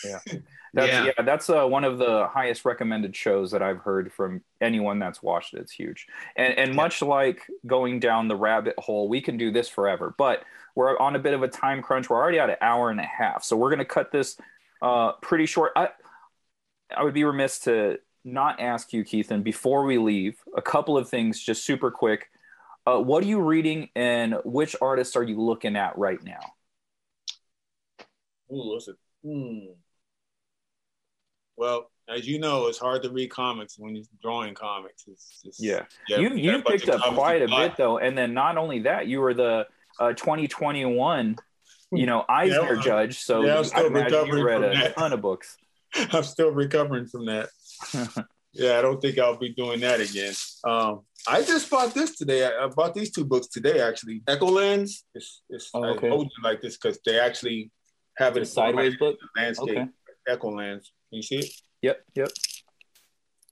Yeah that's, Yeah. yeah. that's uh, one of the highest recommended shows that I've heard from anyone that's watched it. It's huge. And, and much like going down the rabbit hole, we can do this forever, but we're on a bit of a time crunch. We're already at an hour and a half. So we're going to cut this uh, pretty short. I, I would be remiss to not ask you, Keithan, before we leave, a couple of things just super quick. Uh, what are you reading and which artists are you looking at right now? Ooh, what's it? Hmm. Well, as you know, it's hard to read comics when you're drawing comics. It's, it's Yeah. yeah, you got you picked up quite a buy. bit though, and then not only that, you were the uh, 2021, you know, Eisner Yeah, judge. So yeah, I'm still you recovering read from a that. ton of books. I'm still recovering from that. yeah, I don't think I'll be doing that again. Um, I just bought this today. I, I bought these two books today, actually. Echolands. It's, it's, Oh, okay. I told you like this because they actually have it sideways book. landscape. Okay. Echolands. Can you see it? Yep. Yep.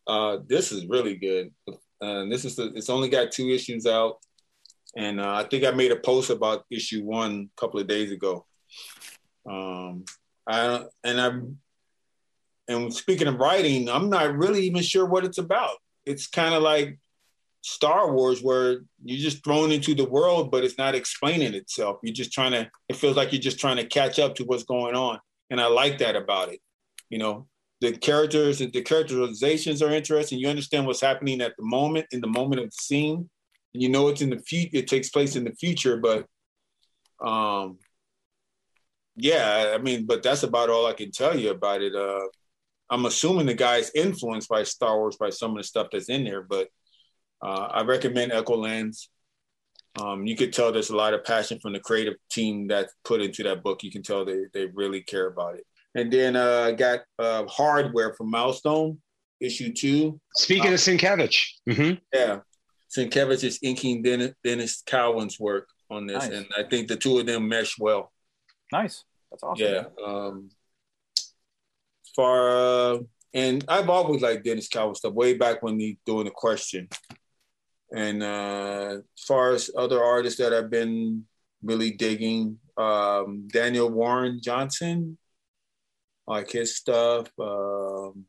Uh, this is really good. Uh, this is the, it's only got two issues out, and uh, I think I made a post about issue one a couple of days ago. Um, I and I'm and speaking of writing, I'm not really even sure what it's about. It's kind of like Star Wars, where you're just thrown into the world, but it's not explaining itself. You're just trying to. It feels like you're just trying to catch up to what's going on, and I like that about it. You know, the characters the characterizations are interesting. You understand what's happening at the moment, in the moment of the scene. You know it's in the future. It takes place in the future, but um, yeah, I mean, but that's about all I can tell you about it. Uh, I'm assuming the guy's influenced by Star Wars by some of the stuff that's in there, but uh, I recommend Echolands. Um, you could tell there's a lot of passion from the creative team that put into that book. You can tell they, they really care about it. And then uh, I got uh, Hardware from Milestone, issue two. Speaking of Sienkiewicz, mhm. Yeah. Sienkiewicz is inking Denys, Denys Cowan's work on this. Nice. And I think the two of them mesh well. Nice. That's awesome. Yeah. Um, far uh, and I've always liked Denys Cowan stuff way back when he doing the question. And uh, as far as other artists that I've been really digging, um, Daniel Warren Johnson, like his stuff. Um,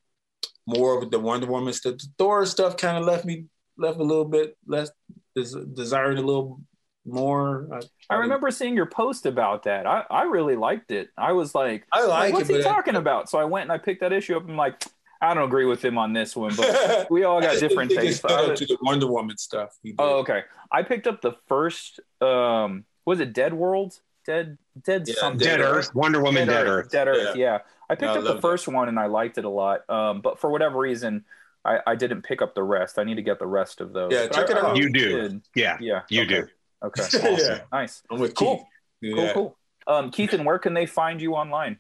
more of the Wonder Woman stuff. The Thor stuff kind of left me left a little bit less des- desiring a little more. I remember seeing your post about that. I, I really liked it. I was like, I like what's it, he but I- talking about? So I went and I picked that issue up. and I'm like, I don't agree with him on this one, but we all got different didn't think it tastes. I was- to the Wonder Woman stuff. he did. Oh, okay. I picked up the first. Um, was it Dead World? Dead, Dead Yeah, something. Dead Earth, Wonder Woman, Dead Earth. Dead Earth. Yeah, I picked No, I up the love first one and I liked it a lot. Um, but for whatever reason, I, I didn't pick up the rest. I need to get the rest of those. Yeah, But check I- it out. You do. did. Yeah, Yeah, you okay. do. Okay, Yeah. awesome. nice, I'm with Cool. Keith. cool, Yeah. cool. Um, Keithan where can they find you online?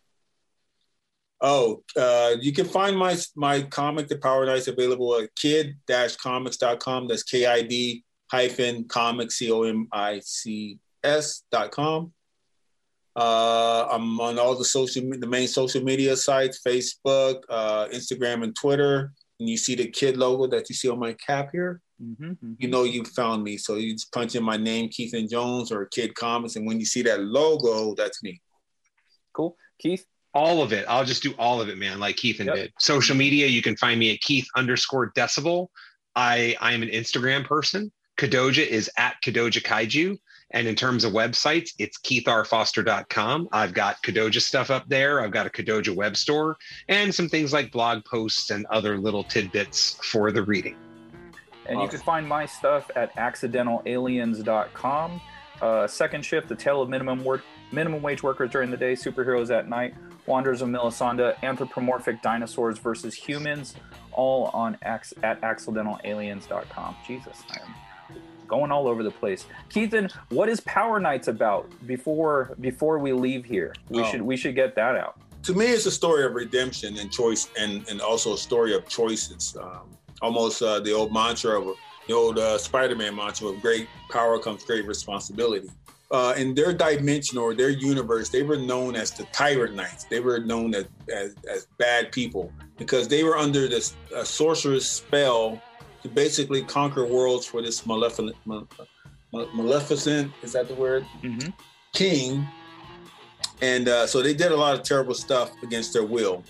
Oh, uh, you can find my my comic, The Power Knights, available at kid-comics.com. That's K-I-D hyphen comics, C O M I C S dot com. Uh, I'm on all the social, the main social media sites, Facebook, uh, Instagram, and Twitter. And you see the kid logo that you see on my cap here. Mm-hmm, mm-hmm. You know you found me. So you just punch in my name, Keithan Jones, or Kid Comics, and when you see that logo, that's me. Cool, Keith. All of it. I'll just do all of it, man. Like Keith and yep. did. Social media, you can find me at Keith underscore Decibel. I I am an Instagram person. Kadoja is at Kadoja Kaiju. And in terms of websites, it's keithrfoster.com. I've got Kadoja stuff up there. I've got a Kadoja web store and some things like blog posts and other little tidbits for the reading. And you can find my stuff at accidentalaliens.com. Uh, second shift, the tale of minimum work, minimum wage workers during the day, superheroes at night, Wanderers of Melisande, anthropomorphic dinosaurs versus humans, all on ac- at accidentalaliens.com. Jesus, I am going all over the place. Keithan, what is Power Knights about? Before before we leave here, we oh. should we should get that out. To me, it's a story of redemption and choice, and and also a story of choices. Um, almost uh, the old mantra of the old uh, Spider-Man mantra of great power comes great responsibility. Uh, in their dimension or their universe, they were known as the Tyrant Knights. They were known as, as, as bad people because they were under this uh, sorcerer's spell to basically conquer worlds for this maleficent, maleficent is that the word? Mm-hmm. King. And uh, so they did a lot of terrible stuff against their will.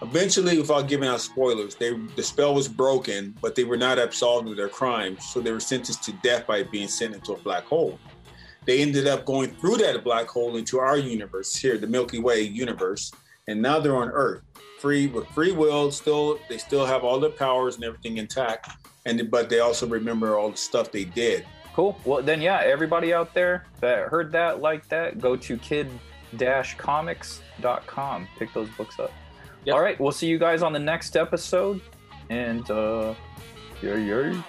Eventually, without giving out spoilers, they the spell was broken, but they were not absolved of their crimes, so they were sentenced to death by being sent into a black hole. They ended up going through that black hole into our universe here, the Milky Way universe, and now they're on Earth free with free will. Still, they still have all their powers and everything intact, and but they also remember all the stuff they did. Cool. Well, then, yeah, everybody out there that heard that, like that, go to kid-comics.com. Pick those books up. Yep. All right, we'll see you guys on the next episode, and uh, yeah, yeah. Yeah.